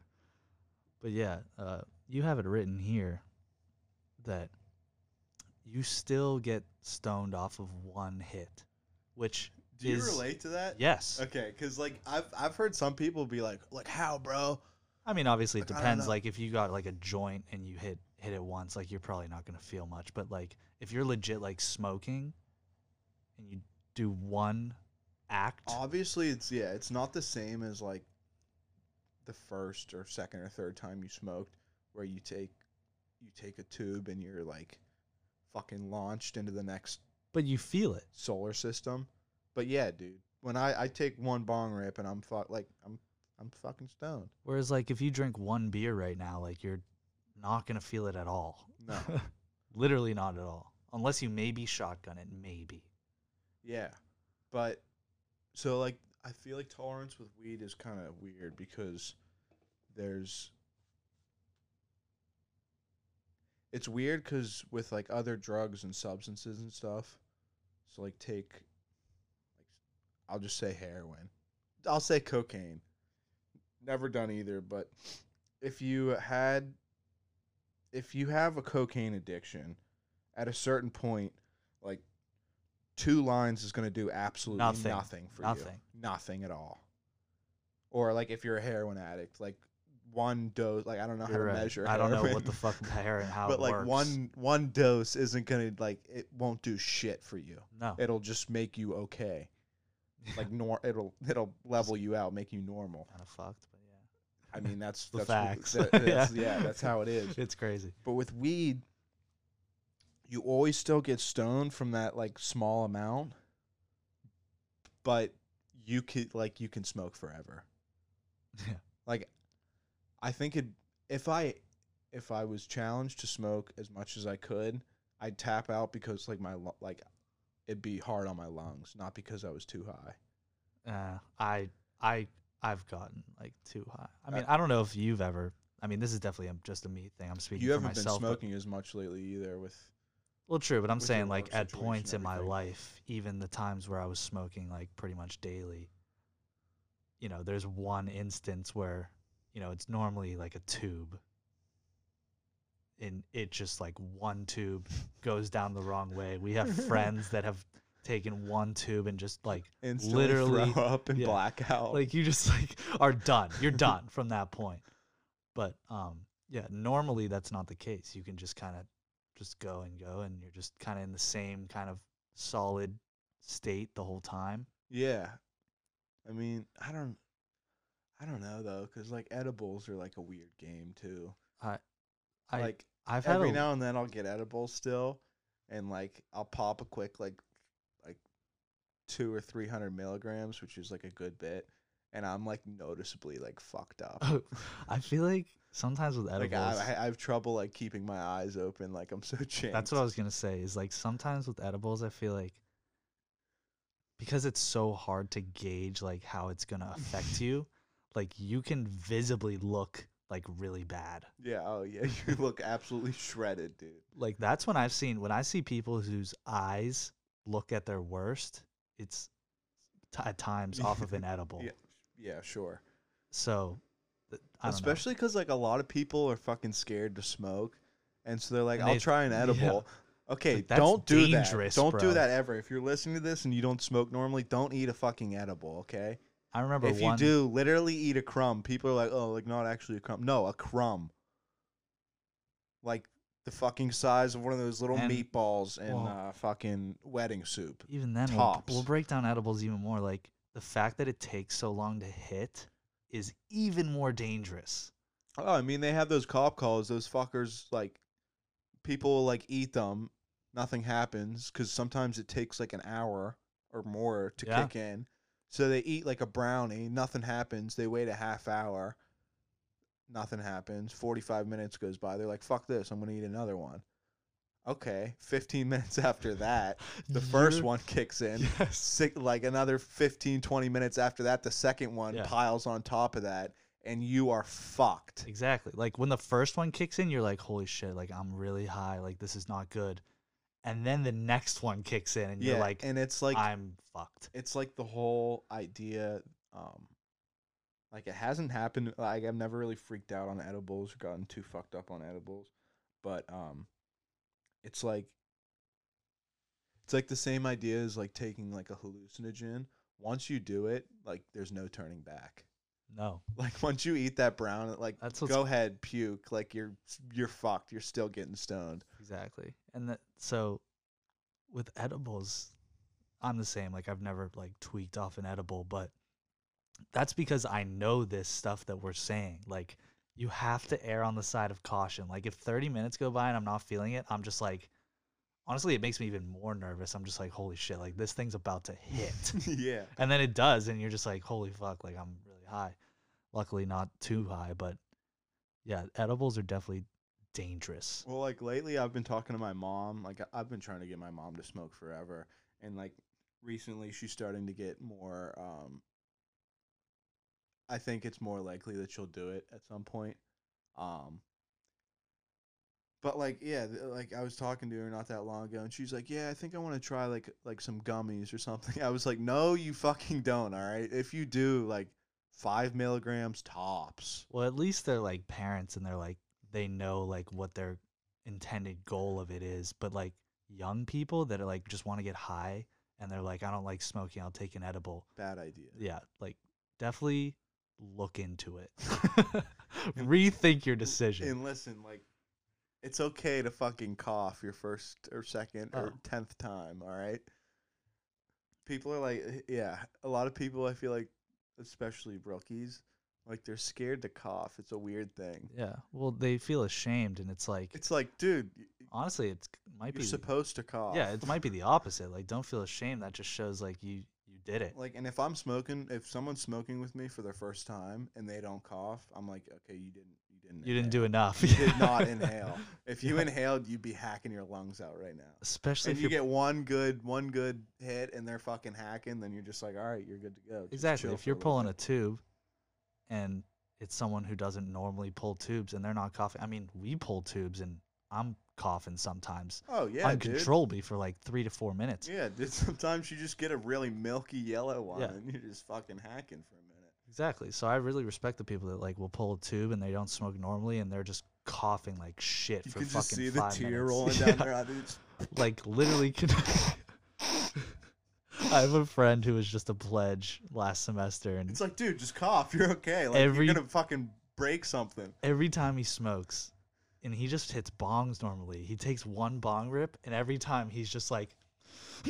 But yeah, uh, you have it written here that you still get stoned off of one hit, which Do you relate to that? yes. Okay, because like I've I've heard some people be like, like how, bro? I mean, obviously, it Like, depends. Like, if you got like a joint and you hit hit it once, like you're probably not gonna feel much. But like, if you're legit like smoking, and you do one act, Obviously, it's yeah, it's not the same as like the first or second or third time you smoked, where you take you take a tube and you're like fucking launched into the next but you feel it. solar system. But yeah, dude, when I I take one bong rip and I'm fuck like I'm I'm fucking stoned. Whereas like if you drink one beer right now, like you're not gonna feel it at all. No, (laughs) Literally not at all. Unless you maybe shotgun it, maybe. yeah, but so like I feel like tolerance with weed is kind of weird because there's it's weird because with like other drugs and substances and stuff so like take like i'll just say heroin. I'll say cocaine. Never done either but if you had if you have a cocaine addiction at a certain point two lines is going to do absolutely Nothing. nothing, for Nothing. you nothing at all or like if you're a heroin addict like one dose like i don't know You're how right. to measure I don't know what the fuck and (laughs) how but it like works. one one dose isn't gonna like it won't do shit for you No. it'll just make you okay (laughs) like nor it'll it'll level you out make you normal kind of fucked, but yeah. i mean that's (laughs) The that's facts. that- that's- Yeah. yeah that's how it is It's crazy. but with weed you always still get stoned from that like small amount but you could like you can smoke forever Yeah. like i think it if i if i was challenged to smoke as much as i could i'd tap out because like my like it'd be hard on my lungs not because i was too high Uh, I I I've gotten like too high. I Uh, mean, I don't know if you've ever. I mean, this is definitely just a me thing. I'm speaking you for haven't been myself. but- smoking as much lately either with well, true, but I'm with saying like at points in my life, even the times where I was smoking like pretty much daily. You know, there's one instance where, you know, it's normally like a tube. And it just like one tube goes down the wrong way. We have (laughs) friends that have taken one tube and just like instantly Literally, throw (laughs) up and yeah. black out like you just like are done you're done from that point but um yeah normally that's not the case you can just kind of just go and go and you're just kind of in the same kind of solid state the whole time Yeah. I mean, I don't I don't know though cuz like edibles are like a weird game too. i like i've had every now and then I'll get edibles still and like I'll pop a quick like like 2 or 300 milligrams, which is like a good bit, and I'm like noticeably like fucked up. (laughs) i feel like sometimes with like edibles I, I have trouble like keeping my eyes open like I'm so (laughs) changed. That's what I was gonna say. Is like sometimes with edibles, I feel like because it's so hard to gauge like how it's gonna affect (laughs) you, like you can visibly look like really bad. Yeah, oh yeah, you look absolutely shredded, dude. Like that's when I've seen when I see people whose eyes look at their worst, it's t- at times off of an edible. Yeah. Yeah, sure. So, I. Especially because like a lot of people are fucking scared to smoke, and so they're like, And "I'll they- try an yeah. edible." Okay, Like, don't do that. Don't do that ever. If you're listening to this and you don't smoke normally, don't eat a fucking edible. Okay. I remember if you do, literally eat a crumb. People are like, "Oh, like not actually a crumb." No, a crumb. Like the fucking size of one of those little And- meatballs in well- uh, fucking wedding soup. Even then, we'll, we'll break down edibles even more. Like the fact that it takes so long to hit is even more dangerous. Oh, I mean, they have those cop calls. Those fuckers, like, people like eat them. Nothing happens because sometimes it takes like an hour or more to Yeah. kick in. So they eat like a brownie. Nothing happens. They wait a half hour. Nothing happens. 45 minutes goes by. They're like, fuck this. I'm going to eat another one. Okay. 15 (laughs) minutes after that, the 1st one kicks in. Yes. Six, like another 15, 20 minutes after that, the second one Yeah. piles on top of that. And you are fucked. Exactly. Like when the first one kicks in, you're like, holy shit, like I'm really high. Like this is not good. And then the next one kicks in and you're like, and it's like I'm fucked. it's like the whole idea um like it hasn't happened like I've never really freaked out on edibles or gotten too fucked up on edibles but um it's like it's like the same idea as like taking like a hallucinogen once you do it like there's no turning back No. (laughs) like once you eat that brown like That's go ahead puke like you're you're fucked you're still getting stoned Exactly. And that so with edibles, I'm the same. Like I've never like tweaked off an edible, but that's because I know this stuff that we're saying. Like you have to err on the side of caution. Like if 30 minutes go by and I'm not feeling it, I'm just like honestly it makes me even more nervous. I'm just like holy shit, like this thing's about to hit. (laughs) yeah and then it does and you're just like holy fuck, like I'm really high. Luckily not too high, but yeah, edibles are definitely dangerous. Well, like lately, I've been talking to my mom. Like I've been trying to get my mom to smoke forever, and like recently, she's starting to get more. Um, I think it's more likely that she'll do it at some point. Um, but like, yeah, th- like I was talking to her not that long ago, and she's like, "Yeah, I think I want to try like like some gummies or something." (laughs) I was like, "No, you fucking don't. All right, if you do, like five milligrams tops." Well, at least they're like parents and they're like they know like what their intended goal of it is. But like young people that are like just want to get high and they're like, I don't like smoking, I'll take an edible. Bad idea. Yeah, like definitely look into it. (laughs) Rethink your decision. And listen, like, it's okay to fucking cough your first or second or Oh. tenth time. All right. People are like, eh, yeah, a lot of people. I feel like, especially rookies, like they're scared to cough. It's a weird thing. yeah. Well, they feel ashamed and it's like It's like, dude, honestly, it's might you're be supposed to cough. Yeah, it might be the opposite. Like don't feel ashamed. That just shows like you did it. Like, and if I'm smoking, if someone's smoking with me for their first time and they don't cough, I'm like, okay, you didn't, you didn't, You didn't do enough. You did not (laughs) inhale. If you inhaled, you'd be hacking your lungs out right now. Especially if if you get one good one good hit and they're fucking hacking, then you're just like, all right, you're good to go. Just Exactly. If you're little pulling a tube and it's someone who doesn't normally pull tubes and they're not coughing. I mean, we pull tubes and I'm coughing sometimes oh yeah, dude. uncontrollably for like three to four minutes. Yeah, dude. (laughs) Sometimes you just get a really milky yellow one, Yeah. and you're just fucking hacking for a minute. Exactly. So I really respect the people that like will pull a tube and they don't smoke normally and they're just coughing like shit for the city. You for can fucking just see the five tear minutes. rolling (laughs) Yeah. down their eye. dude. It's- like literally can (laughs) I have a friend who was just a pledge last semester and It's like, dude, just cough. You're okay. Like Every- you're gonna fucking break something. every time he smokes and he just hits bongs normally. He takes one bong rip and every time he's just like (laughs)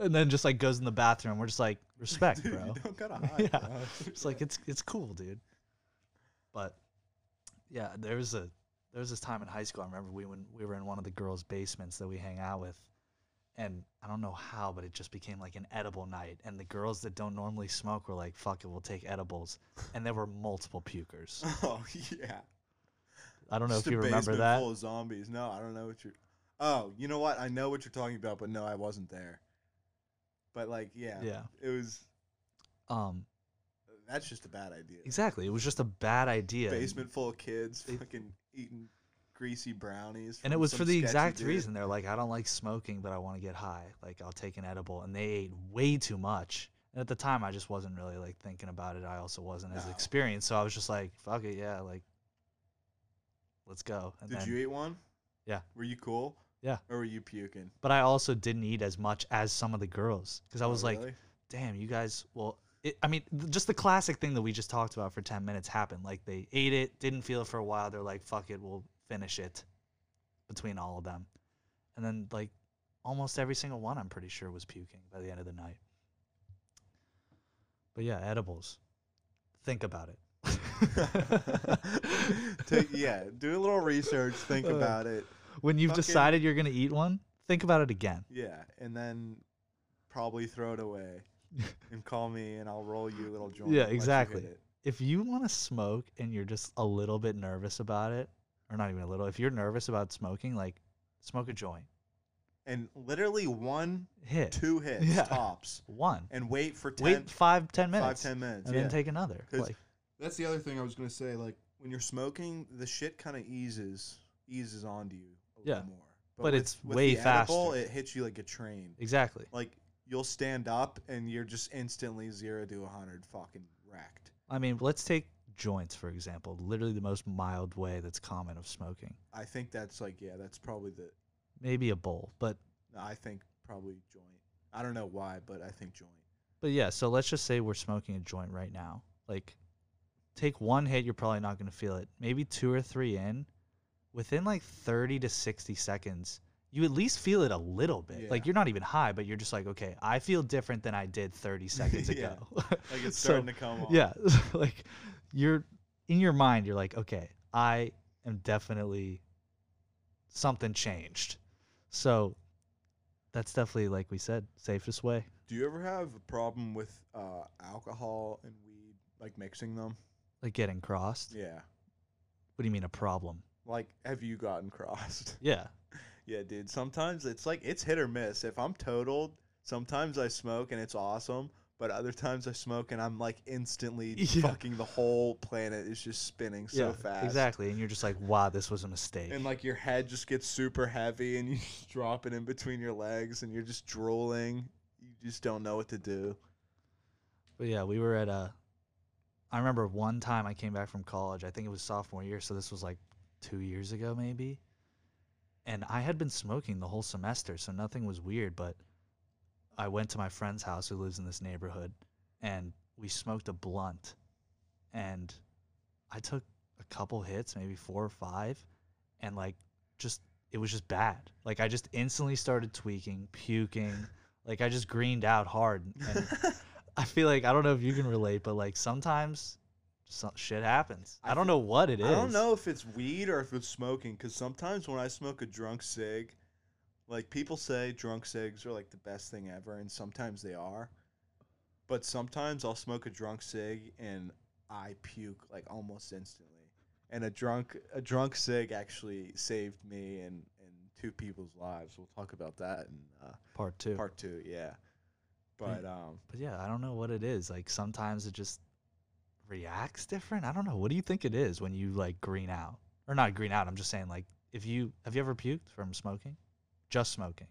and then just like goes in the bathroom. We're just like respect Dude, bro. don't gotta (laughs) hide. Yeah. it's like it's it's cool dude. But yeah there was a there was this time in high school i remember we when we were in one of the girls basements that we hang out with and i don't know how but it just became like an edible night and the girls that don't normally smoke were like fuck it we'll take edibles and there were multiple pukers (laughs) Oh yeah. i don't know Just if you remember that Full of zombies. No, I don't know what you're. Oh, you know what? I know what you're talking about, but no, I wasn't there. But like, yeah, Yeah. it was. um That's just a bad idea. exactly it was just a bad idea Basement full of kids fucking eating greasy brownies. and it was for the exact dude. reason they're like i don't like smoking but i want to get high like i'll take an edible and they ate way too much and at the time i just wasn't really like thinking about it i also wasn't as No. experienced so i was just like fuck it yeah like let's go and Did then, you eat one? Yeah. Were you cool? Yeah. Or were you puking? but i also didn't eat as much as some of the girls because i Oh, was like really? damn you guys well it, I mean, th- just the classic thing that we just talked about for 10 minutes happened. Like they ate it, didn't feel it for a while. They're like, fuck it, we'll finish it between all of them. And then, like, almost every single one, I'm pretty sure, was puking by the end of the night. But yeah, edibles. Think about it. (laughs) Take, yeah, do a little research, think Uh, about it. when you've fucking- decided you're going to eat one, think about it again. Yeah, and then probably throw it away (laughs) and call me and I'll roll you a little joint. Yeah, let you exactly. if you want to smoke and you're just a little bit nervous about it, or not even a little, if you're nervous about smoking, like smoke a joint. And literally one, Hit two hits Yeah. tops, (laughs) one. and wait for 10, Wait five, ten five, minutes. 10 minutes. and yeah. then take another. Like, That's the other thing I was gonna say. Like when you're smoking, the shit kind of eases eases onto you a Yeah. little more. But with- it's with way the edible, faster. It hits you like a train. exactly. Like you'll stand up and you're just instantly zero to a hundred fucking wrecked. I mean, let's take joints for example. Literally the most mild way that's common of smoking. I think that's like yeah, that's probably the. Maybe a bowl, but I think probably joint. I don't know why, but I think joint. but yeah. So let's just say we're smoking a joint right now. Like, take one hit, you're probably not gonna feel it. Maybe two or three in, within like thirty to sixty seconds, you at least feel it a little bit. Like you're not even high, but you're just like, okay, I feel different than I did thirty (laughs) seconds Yeah. ago. Like it's (laughs) So, starting to come on. Yeah, (laughs) like you're in your mind, you're like, okay, I am definitely something changed. So that's definitely, like we said, safest way. Do you ever have a problem with uh, alcohol and weed, like mixing them? Like getting crossed. Yeah. What do you mean a problem? Like, have you gotten crossed? (laughs) Yeah. yeah, dude. Sometimes it's like it's hit or miss. If I'm totaled, sometimes I smoke and it's awesome. But other times I smoke and I'm like instantly (laughs) Yeah. fucking the whole planet is just spinning so yeah, fast. Exactly. And you're just like, wow, this was a mistake. And like your head just gets super heavy and you (laughs) just drop it in between your legs and you're just drooling. You just don't know what to do. But yeah, we were at a. I remember one time I came back from college. I think it was sophomore year, so this was like two years ago, maybe. And I had been smoking the whole semester, so nothing was weird. But I went to my friend's house who lives in this neighborhood, and we smoked a blunt. And I took a couple hits, maybe four or five, and like just it was just bad. Like I just instantly started tweaking, puking. (laughs) Like I just greened out hard, and (laughs) I feel like I don't know if you can relate, but like sometimes some shit happens. I, I don't know what it is. I don't know if it's weed or if it's smoking because sometimes when I smoke a drunk cig, like people say drunk cigs are like the best thing ever, and sometimes they are. But sometimes I'll smoke a drunk cig and I puke like almost instantly. And a drunk a drunk cig actually saved me and, and two people's lives. We'll talk about that in uh, Part two. part two, yeah. But um, But yeah, I don't know what it is. Like sometimes it just reacts different. I don't know. What do you think it is when you like green out? Or not green out. I'm just saying like if you have you ever puked from smoking? Just smoking.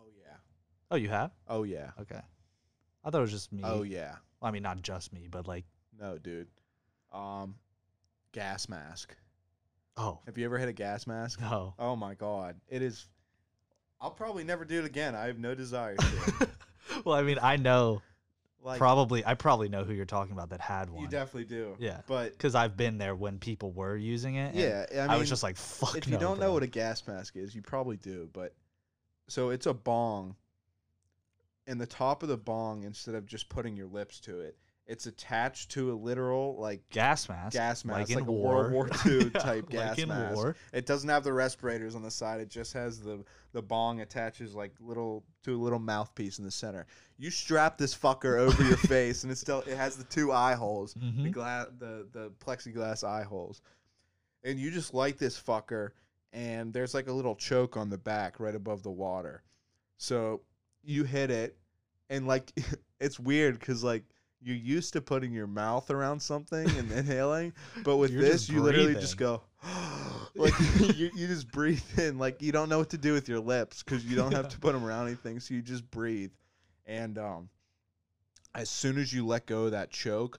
oh yeah, Oh, you have? oh yeah, Okay. I thought it was just me. oh yeah. Well, I mean, not just me, but like, No, dude. Um, gas mask. oh Have you ever hit a gas mask? no. Oh my god, it is. I'll probably never do it again. I have no desire to. (laughs) well, I mean, I know like, probably. I probably know who you're talking about that had one. you definitely do. Yeah. But because I've been there when people were using it. yeah, I, mean, I, was just like, "Fuck." if you no, don't bro. know what a gas mask is, you probably do. But so it's a bong. And the top of the bong, instead of just putting your lips to it, it's attached to a literal like gas mask, gas mask, like, in like, a war. World War (laughs) II Yeah, type gas like in mask. war. It doesn't have the respirators on the side. It just has the the bong attaches like little to a little mouthpiece in the center. You strap this fucker over your (laughs) face, and it still it has the two eye holes, the Mhm. glass, the the plexiglass eye holes, and you just light this fucker, and there's like a little choke on the back right above the water, so you hit it, and like (laughs) it's weird because like. You're used to putting your mouth around something and (laughs) inhaling, but with You're this, you literally just go, (gasps) like you, you just breathe in like you don't know what to do with your lips because you don't have to put them around anything so you just breathe. And um as soon as you let go of that choke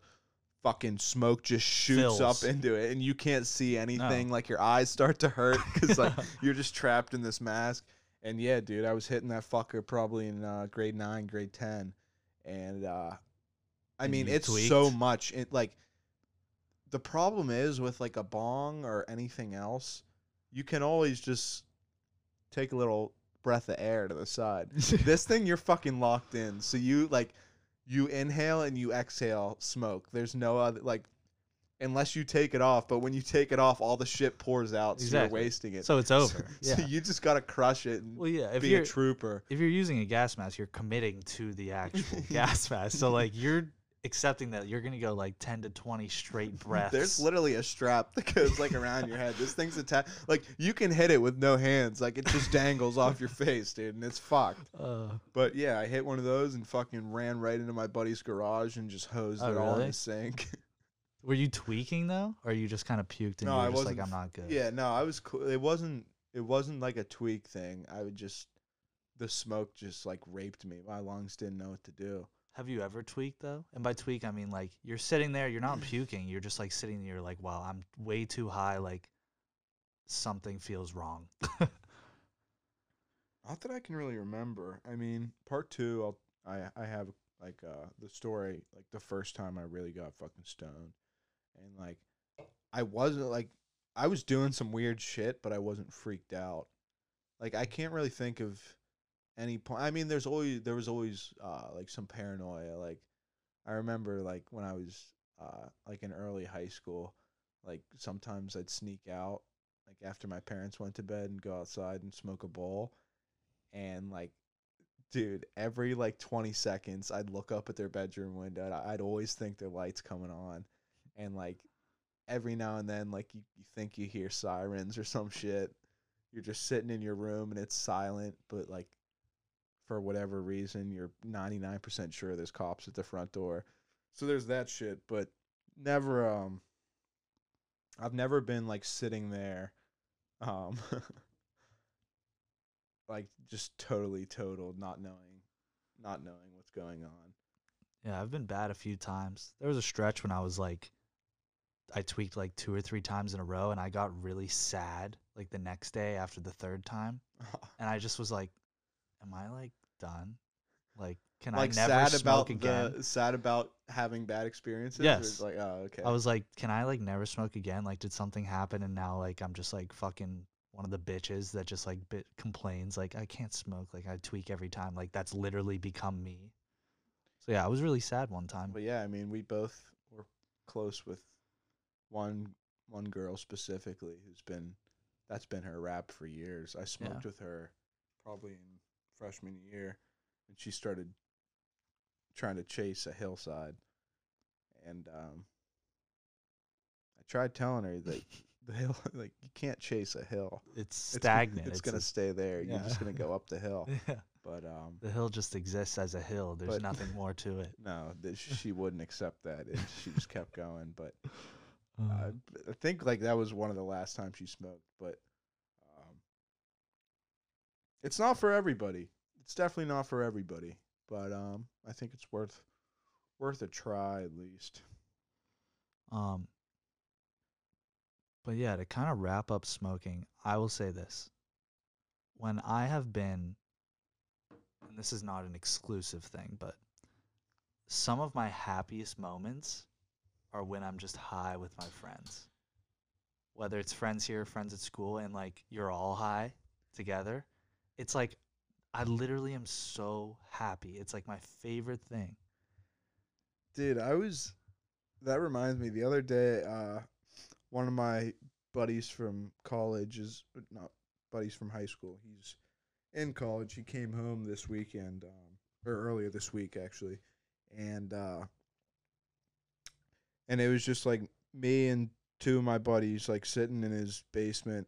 fucking smoke just shoots Fills. up into it and you can't see anything. Like your eyes start to hurt because like (laughs) you're just trapped in this mask. And yeah dude i was hitting that fucker probably in uh, grade 9 grade 10 and uh I mean, it's so much. It like the problem is with like a bong or anything else, you can always just take a little breath of air to the side. (laughs) this thing you're fucking locked in. So you like you inhale and you exhale smoke. There's no other like unless you take it off, but when you take it off all the shit pours out so Exactly. you're wasting it. so it's over. (laughs) So yeah. you just got to crush it and well, yeah. If be you're a trooper. if you're using a gas mask, you're committing to the actual (laughs) gas mask. So like you're accepting that you're gonna go like 10 to 20 straight (laughs) breaths. There's literally a strap that goes like around your head. This thing's attached. Like you can hit it with no hands. Like it just dangles off your face, dude, and it's fucked. (laughs) Uh, But yeah, I hit one of those and fucking ran right into my buddy's garage and just hosed Oh, it all in the sink. (laughs) were you tweaking though, or you just kind of puked and No, you I were just like, I'm not good. yeah, no, I was cool. It wasn't. It wasn't like a tweak thing. I would just. The smoke just like raped me. My lungs didn't know what to do. Have you ever tweaked though? And by tweak, I mean like you're sitting there, you're not (clears throat) puking, you're just like sitting there, you're like, wow, I'm way too high. Like something feels wrong. (laughs) Not that I can really remember. I mean, part two, I'll I I have like uh the story like the first time I really got fucking stoned, and like I wasn't like I was doing some weird shit, but I wasn't freaked out. Like I can't really think of any point. I mean, there's always there was always uh like some paranoia. Like I remember like when I was uh like in early high school, like sometimes I'd sneak out like after my parents went to bed and go outside and smoke a bowl and like dude every like 20 seconds i'd look up at their bedroom window i'd always think their lights coming on and like every now and then like you, you think you hear sirens or some shit you're just sitting in your room and it's silent but like for whatever reason you're 99% sure there's cops at the front door so there's that shit but never um i've never been like sitting there um (laughs) like just totally totaled, not knowing, not knowing what's going on. Yeah, I've been bad a few times. There was a stretch when I was like, I tweaked like two or three times in a row, and I got really sad like the next day after the third time, (laughs) and I just was like, "Am I like done? Like, can like I never sad smoke about again?" the sad about having bad experiences. Yes. like oh okay. I was like, "Can I like never smoke again? Like, did something happen?" And now like I'm just like fucking one of the bitches that just like bit complains like I can't smoke. Like I tweak every time. Like that's literally become me. So yeah, I was really sad one time. but yeah, I mean, we both were close with one one girl specifically who's been that's been her rap for years. I smoked with her probably in freshman year, and she started trying to chase a hillside, and um, I tried telling her that (laughs) the hill, (laughs) like you can't chase a hill. It's It's stagnant. It's, It's gonna a- stay there. You're just gonna go up the hill. (laughs) yeah. But um, The hill just exists as a hill. There's nothing more to it. no, th- she wouldn't accept that. And she just kept going. But Uh, I think like that was one of the last times she smoked. But it's not for everybody. It's definitely not for everybody. But um, I think it's worth worth a try at least. Um, but yeah, to kind of wrap up smoking, I will say this. When I have been, and this is not an exclusive thing, but some of my happiest moments are when I'm just high with my friends. Whether it's friends here, friends at school, and like you're all high together. It's like I literally am so happy. It's like my favorite thing. Dude, I was. That reminds me. The other day, uh, one of my buddies from college is not buddies from high school. He's in college. He came home this weekend, um, or earlier this week actually, and uh, and it was just like me and two of my buddies like sitting in his basement,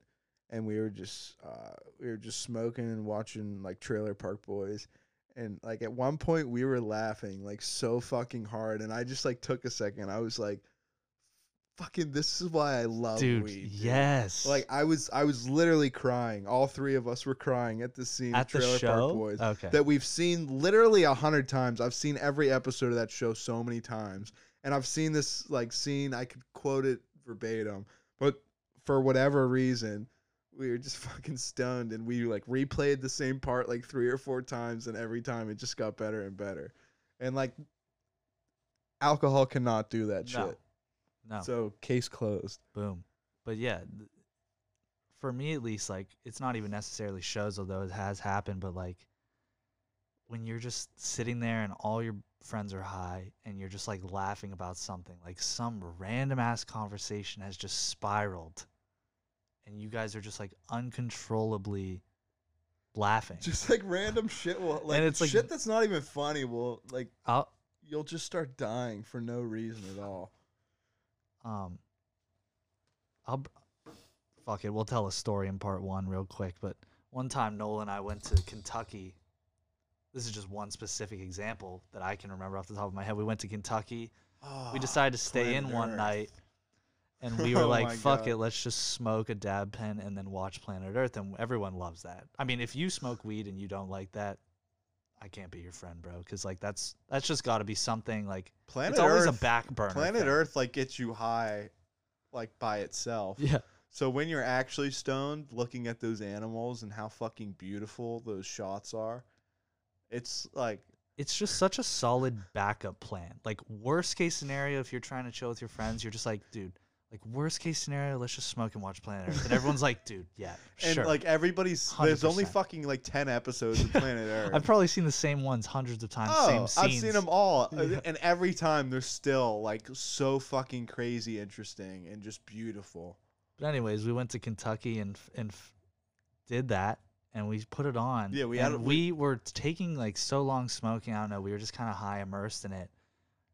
and we were just uh, we were just smoking and watching like Trailer Park Boys. And like at one point we were laughing like so fucking hard, and I just like took a second. I was like, "Fucking, this is why I love dude, weed." dude." yes. Like I was, I was literally crying. All three of us were crying at the scene at the Trailer show. Park Boys Okay. that we've seen literally a hundred times. I've seen every episode of that show so many times, and I've seen this like scene. I could quote it verbatim, but for whatever reason, we were just (laughs) fucking stoned, and we like replayed the same part like three or four times, and every time it just got better and better. And like, alcohol cannot do that No. shit. No. So case closed. Boom. But yeah, th- for me at least, like it's not even necessarily shows, although it has happened. But like when you're just sitting there and all your friends are high and you're just like laughing about something, like some random ass conversation has just spiraled, and you guys are just like uncontrollably laughing. Just like random (laughs) shit will like, and it's like- shit that's not even funny will like I'll, you'll just start dying for no reason at all. Um, I'll fuck it. We'll tell a story in part one real quick. But one time, Nolan and I went to Kentucky. This is just one specific example that I can remember off the top of my head. We went to Kentucky. We decided to stay in one Earth. night, and (laughs) we were Oh like, "Fuck God. it, let's just smoke a dab pen and then watch Planet Earth." And everyone loves that. I mean, if you smoke weed and you don't like that, I can't be your friend, bro. Because like that's that's just got to be something like Planet it's always Earth, a back burner. Planet thing. Earth like gets you high like by itself. Yeah. So when you're actually stoned looking at those animals and how fucking beautiful those shots are, it's like it's just such a solid backup plan. Like worst case scenario, if you're trying to chill with your friends, you're just like, dude. Like worst case scenario, let's just smoke and watch Planet Earth, and everyone's like, dude, yeah, (laughs) and sure. like everybody's there's only 100%. fucking like 10 episodes of Planet (laughs) Earth. I've probably seen the same ones hundreds of times, Oh, same I've seen them all, (laughs) and every time they're still like so fucking crazy, interesting, and just beautiful. But anyways, we went to Kentucky and and did that, and we put it on. Yeah, we had a- we were taking like so long smoking. I don't know. We were just kind of high, immersed in it.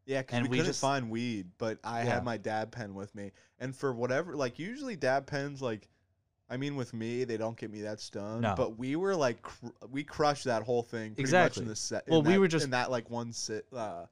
Yeah, because we, we couldn't just- find weed, but I Yeah. had my dab pen with me, and for whatever, like usually dab pens, like, I mean, with me they don't get me that stoned, No. but we were like, cr- we crushed that whole thing pretty Exactly. much in the set. Well, we that- were just- in that like one sit, uh,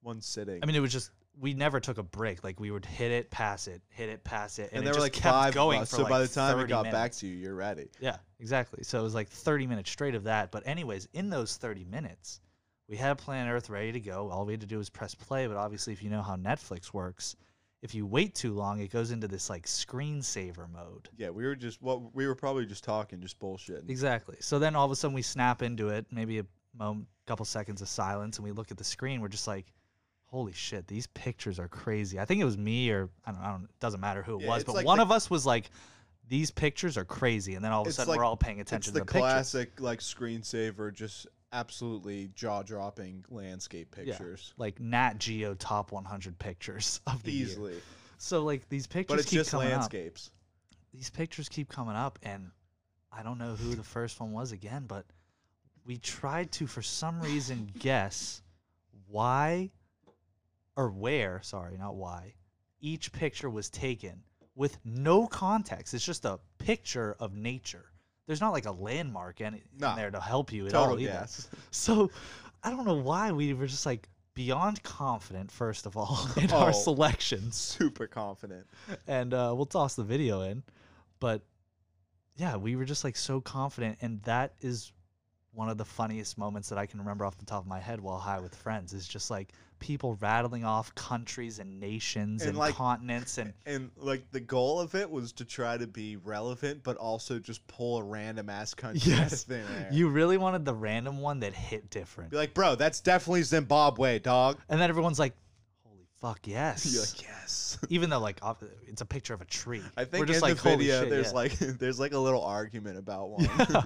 one sitting. I mean, it was just we never took a break. Like we would hit it, pass it, hit it, pass it, and, and, it there just were like kept five going of us, for so like by the time it 30 got back to you, you're ready. Yeah, exactly. So it was like 30 minutes straight of that. But anyways, in those 30 minutes, we had Planet Earth ready to go. All we had to do was press play. But obviously, if you know how Netflix works, if you wait too long, it goes into this like screensaver mode. Yeah, we were just what we were probably just talking, just bullshit. Exactly. So then all of a sudden we snap into it, maybe a moment, couple seconds of silence, and we look at the screen. We're just like, "Holy shit, these pictures are crazy." I think it was me or I don't. I don't. It doesn't matter who it Yeah, was, but like one the- of us was like, "These pictures are crazy," and then all of a sudden like- we're all paying It's attention the, to the pictures. classic like screensaver, just absolutely jaw-dropping landscape Yeah. pictures. like Nat Geo top 100 pictures (laughs) of the year. Easily, So like these pictures but it's keep just coming up. landscapes. These pictures keep coming up, and I don't know who the first one was again, but we tried to, for some reason, (laughs) guess why or where. Sorry, not why. Each picture was taken with no context. It's just a picture of nature. There's not like a landmark in, No. in there to help you at Total all either. gas. (laughs) So I don't know why we were just like beyond confident, first of all, (laughs) in our Oh. selections. Super confident. And uh, we'll toss the video in. But yeah, we were just like so confident. And that is one of the funniest moments that I can remember off the top of my head while high with friends is just like people rattling off countries and nations And, and, like- continents and (laughs) And like the goal of it was to try to be relevant, but also just pull a random ass country Yes. you really wanted the random one that hit different. be like, bro, that's definitely Zimbabwe, dog. And then everyone's like, fuck, yes. You're like, yes. (laughs) even though like it's a picture of a tree. I think We're just in like the video, shit, there's yeah." like (laughs) there's like a little argument about (laughs) one. Yeah.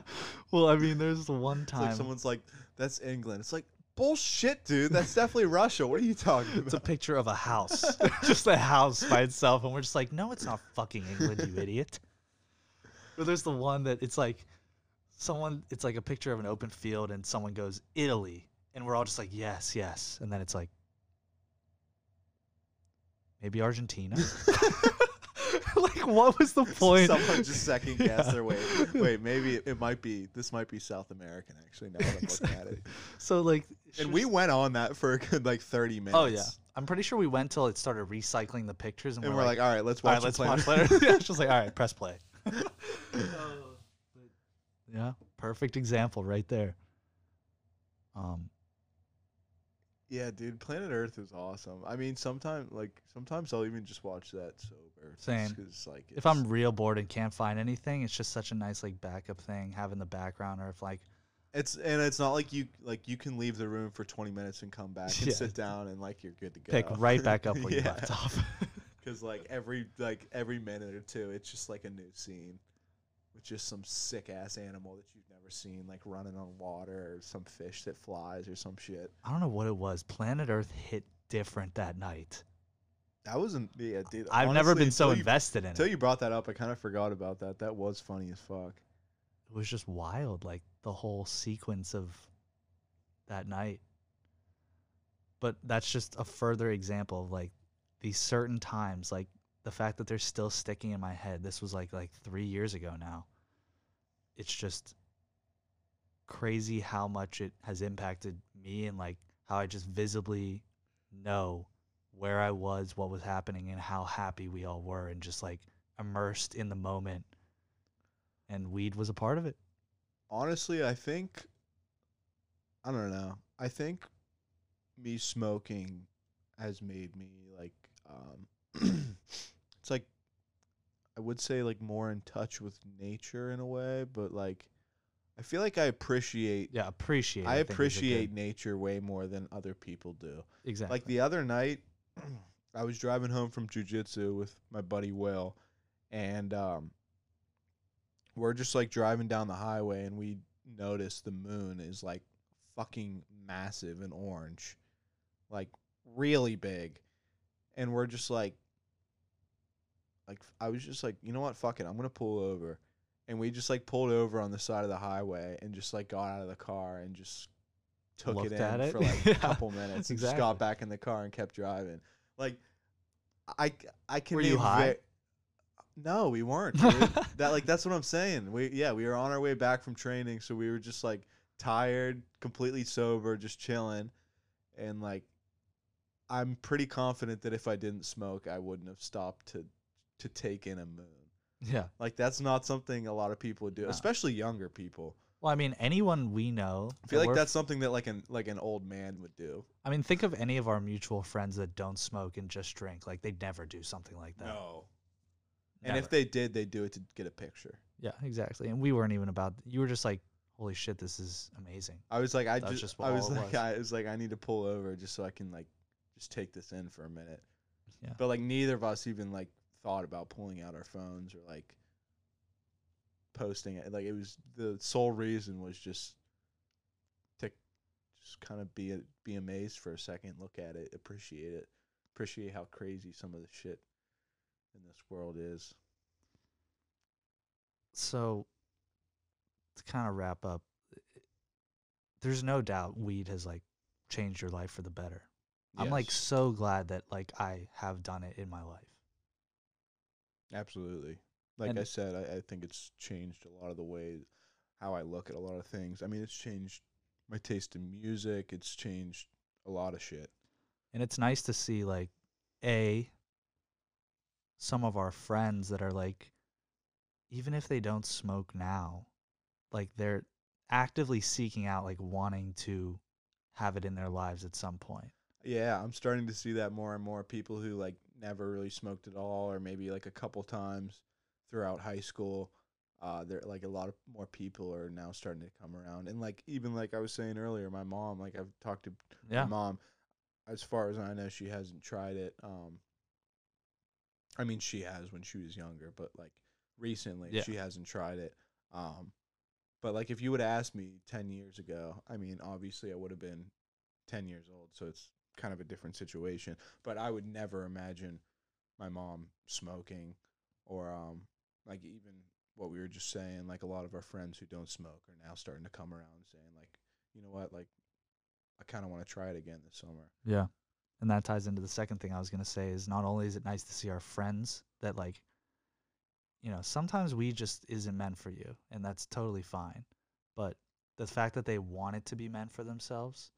well, I mean, there's the one It's like time someone's like, "That's England." It's like bullshit, dude. That's definitely Russia. What are you talking about? it's a picture of a house, just a house by itself, and we're just like, no, it's not fucking England, you idiot. But there's the one that it's like someone, it's like a picture of an open field, and someone goes Italy, and we're all just like, yes, yes, and then it's like maybe Argentina. (laughs) (laughs) like, what was the point? Someone just second guess (laughs) Yeah. their way. Wait, maybe it, it might be. This might be South American. Actually, now that I'm looking at it. So like, And we went on that for a good like 30 minutes. Oh yeah, I'm pretty sure we went till it started recycling the pictures, and, And we're, we're like, all right, let's all watch. right, the let's Planet watch Earth." later. yeah, it's just like, all right, press play. yeah, perfect example right there. Um, yeah, dude, Planet Earth is awesome. I mean, sometimes like sometimes I'll even just watch that sober. Same. Because like if I'm real bored and can't find anything, it's just such a nice like backup thing having the background, or if like It's and it's not like you like you can leave the room for 20 minutes and come back (laughs) and Yeah. sit down and like you're good to go. Pick right back up (laughs) where you Yeah. left off. Because like every like every minute or two, it's just like a new scene with just some sick ass animal that you've never seen, like running on water or some fish that flies or some shit. I don't know what it was. Planet Earth hit different that night. That wasn't yeah, dude. I've never been so you- invested in it. Until it. you brought that up, I kind of forgot about that. That was funny as fuck. It was just wild, like the whole sequence of that night. But that's just a further example of like these certain times, like the fact that they're still sticking in my head. This was like like three years ago now. It's just crazy how much it has impacted me and like how I just visibly know where I was, what was happening, and how happy we all were, and just like immersed in the moment. And weed was a part of it. honestly, I think I don't know. I think me smoking has made me like um (clears throat) it's like I would say like more in touch with nature in a way, but like I feel like I appreciate Yeah, appreciate. I think, is a good- appreciate nature way more than other people do. exactly. Like the other night, (clears throat) I was driving home from jujitsu with my buddy Will, and um, we're just like driving down the highway, and we notice the moon is like fucking massive and orange, like really big, and we're just like, like I was just like, you know what, fuck it, I'm gonna pull over. And we just like pulled over on the side of the highway and just like got out of the car and just took Looked it in it? for like (laughs) a couple minutes and just got back in the car and kept driving. Like, I I can. Were you high? ve- no, we weren't. (laughs) That like that's what I'm saying. We yeah, we were on our way back from training, so we were just like tired, completely sober, just chilling, and like I'm pretty confident that if I didn't smoke, I wouldn't have stopped to to take in a moon. yeah. Like that's not something a lot of people would do, No. especially younger people. Well, I mean, anyone we know. I feel that like that's something that like an like an old man would do. I mean, think of any of our mutual friends that don't smoke and just drink. Like they'd never do something like that. No. And if they did, they'd do it to get a picture. Yeah, exactly. And we weren't even about. You were just like, "Holy shit, this is amazing." I was like, I just, just I was like, was. I was like, I need to pull over just so I can like, just take this in for a minute. Yeah. But like, neither of us even like thought about pulling out our phones or like posting it. Like, it was the sole reason was just to just kind of be be amazed for a second, look at it, appreciate it, appreciate how crazy some of the shit in this world is. So, to kind of wrap up, there's no doubt weed has like changed your life for the better. I'm like so glad that like I have done it in my life. Absolutely. Like And- I said, I, I think it's changed a lot of the way how I look at a lot of things. I mean, it's changed my taste in music. It's changed a lot of shit. And it's nice to see like a some of our friends that are like even if they don't smoke now, like they're actively seeking out like wanting to have it in their lives at some point. Yeah, I'm starting to see that more and more. People who like never really smoked at all, or maybe like a couple times throughout high school. Uh, there like a lot of more people are now starting to come around, and like even like I was saying earlier, my mom. Like I've talked to Yeah. my mom. As far as I know, she hasn't tried it. Um, I mean, she has when she was younger, but like recently, Yeah. she hasn't tried it. Um, but like if you would have asked me ten years ago, I mean, obviously I would have been ten years old, so it's kind of a different situation. But I would never imagine my mom smoking, or um, like even what we were just saying. Like a lot of our friends who don't smoke are now starting to come around saying like, you know what, like I kind of want to try it again this summer. Yeah. And that ties into the second thing I was going to say is not only is it nice to see our friends that like you know, sometimes we just isn't meant for you and that's totally fine. But the fact that they want it to be meant for themselves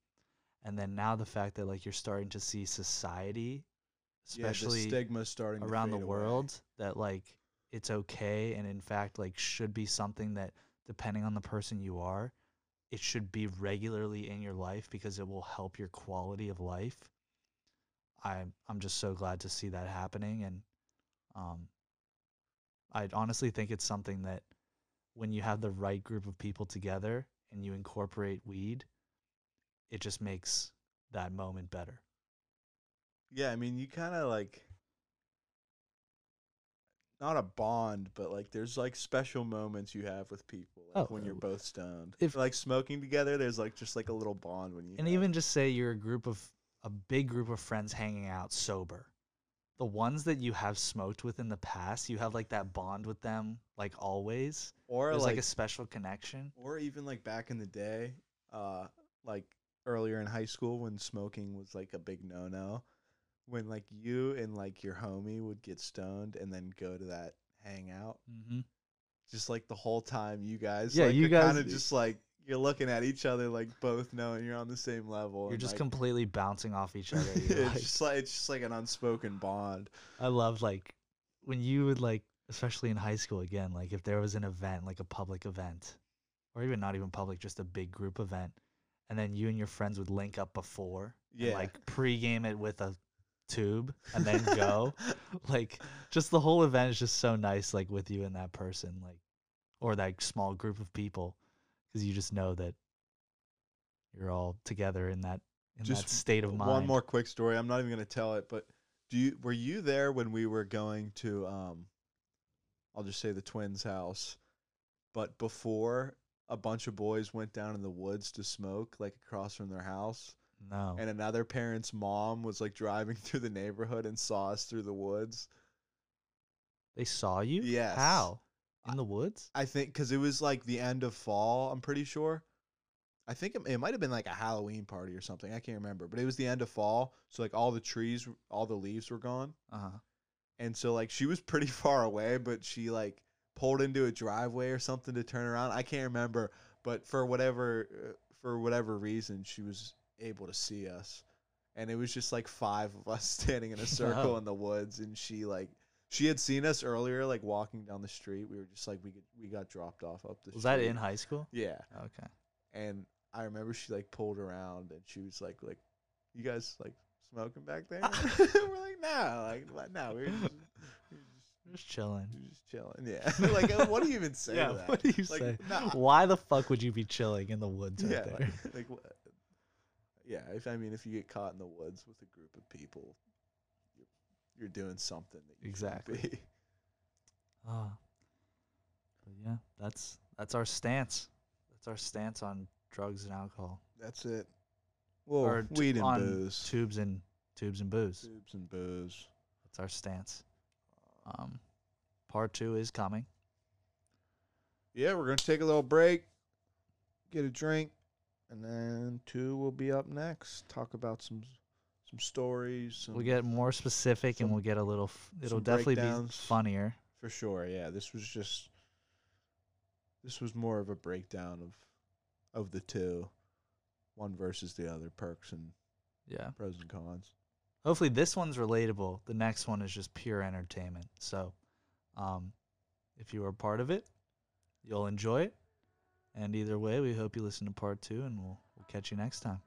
and then now the fact that like you're starting to see society yeah, especially stigma's starting around the fade away. world that like it's okay and in fact like should be something that depending on the person you are it should be regularly in your life because it will help your quality of life i'm i'm just so glad to see that happening and um i honestly think it's something that when you have the right group of people together and you incorporate weed, it just makes that moment better. Yeah, I mean, you kind of like not a bond, but like there's like special moments you have with people like Oh, when you're uh, both stoned. if- like smoking together, there's like just like a little bond when you And even just say you're a group of a big group of friends hanging out sober. The ones that you have smoked with in the past, you have like that bond with them like always. or There's like, like a special connection. or even like back in the day, uh, like earlier in high school when smoking was like a big no no. When like you and like your homie would get stoned and then go to that hangout, Mm-hmm. just like the whole time you guys, Yeah, like, you kind guys- of just like you're looking at each other like both knowing you're on the same level. You're just like, completely bouncing off each other. (laughs) it's like- just like it's just like an unspoken bond. I love like when you would like, especially in high school again, like if there was an event, like a public event, or even not even public, just a big group event, and then you and your friends would link up before, Yeah. like pregame it with a tube, and then go. (laughs) like just the whole event is just so nice, like with you and that person, like or that small group of people, because you just know that you're all together in that in that Just state of mind. One more quick story. I'm not even gonna tell it, but do you were you there when we were going to um I'll just say the twins' house, but before a bunch of boys went down in the woods to smoke, like across from their house, No, and another parent's mom was like driving (laughs) through the neighborhood and saw us through the woods. they saw you. Yes. How? I- In the woods? I think because it was like the end of fall. I'm pretty sure. I think it, it might have been like a Halloween party or something. I can't remember, but it was the end of fall, so like all the trees, all the leaves were gone, Uh huh. and so like she was pretty (laughs) far away, but she like pulled into a driveway or something to turn around. I can't remember, but for whatever uh, for whatever reason, she was able to see us, and it was just like five of us (laughs) standing in a (laughs) circle in the woods, and she like. She had seen us earlier, like walking down the street. We were just like we we got dropped off up the Was street. that in high school? Yeah, Okay. and I remember she like pulled around and she was like, like, you guys like smoking back there? (laughs) we're like, nah, like? No, we're just, we're just, chilling. we're just chilling. Yeah, (laughs) like, uh, what do you even say yeah. to (laughs) that? What do you Like, say? nah. Why the fuck would you be chilling in the woods right yeah, there? like, (laughs) like, what? yeah. If I mean, if you get caught in the woods with a group of people, you're, you're doing something that you Exactly. be. Ah. But yeah, that's that's our stance. That's our stance on drugs and alcohol. That's it. Well, or weed and booze, Tubes and tubes and booze. tubes and booze. That's our stance. Um, part two is coming. Yeah, we're gonna take a little break, get a drink, and then two will be up next. Talk about some some stories. Some, We'll get more specific and we'll get a little. F- it'll definitely be funnier. for sure. Yeah, this was just this was more of a breakdown of of the two, one versus the other, perks and Yeah. pros and cons. Hopefully this one's relatable. The next one is just pure entertainment. So, um, if you are part of it, you'll enjoy it. And either way, we hope you listen to part two, and we'll we'll catch you next time.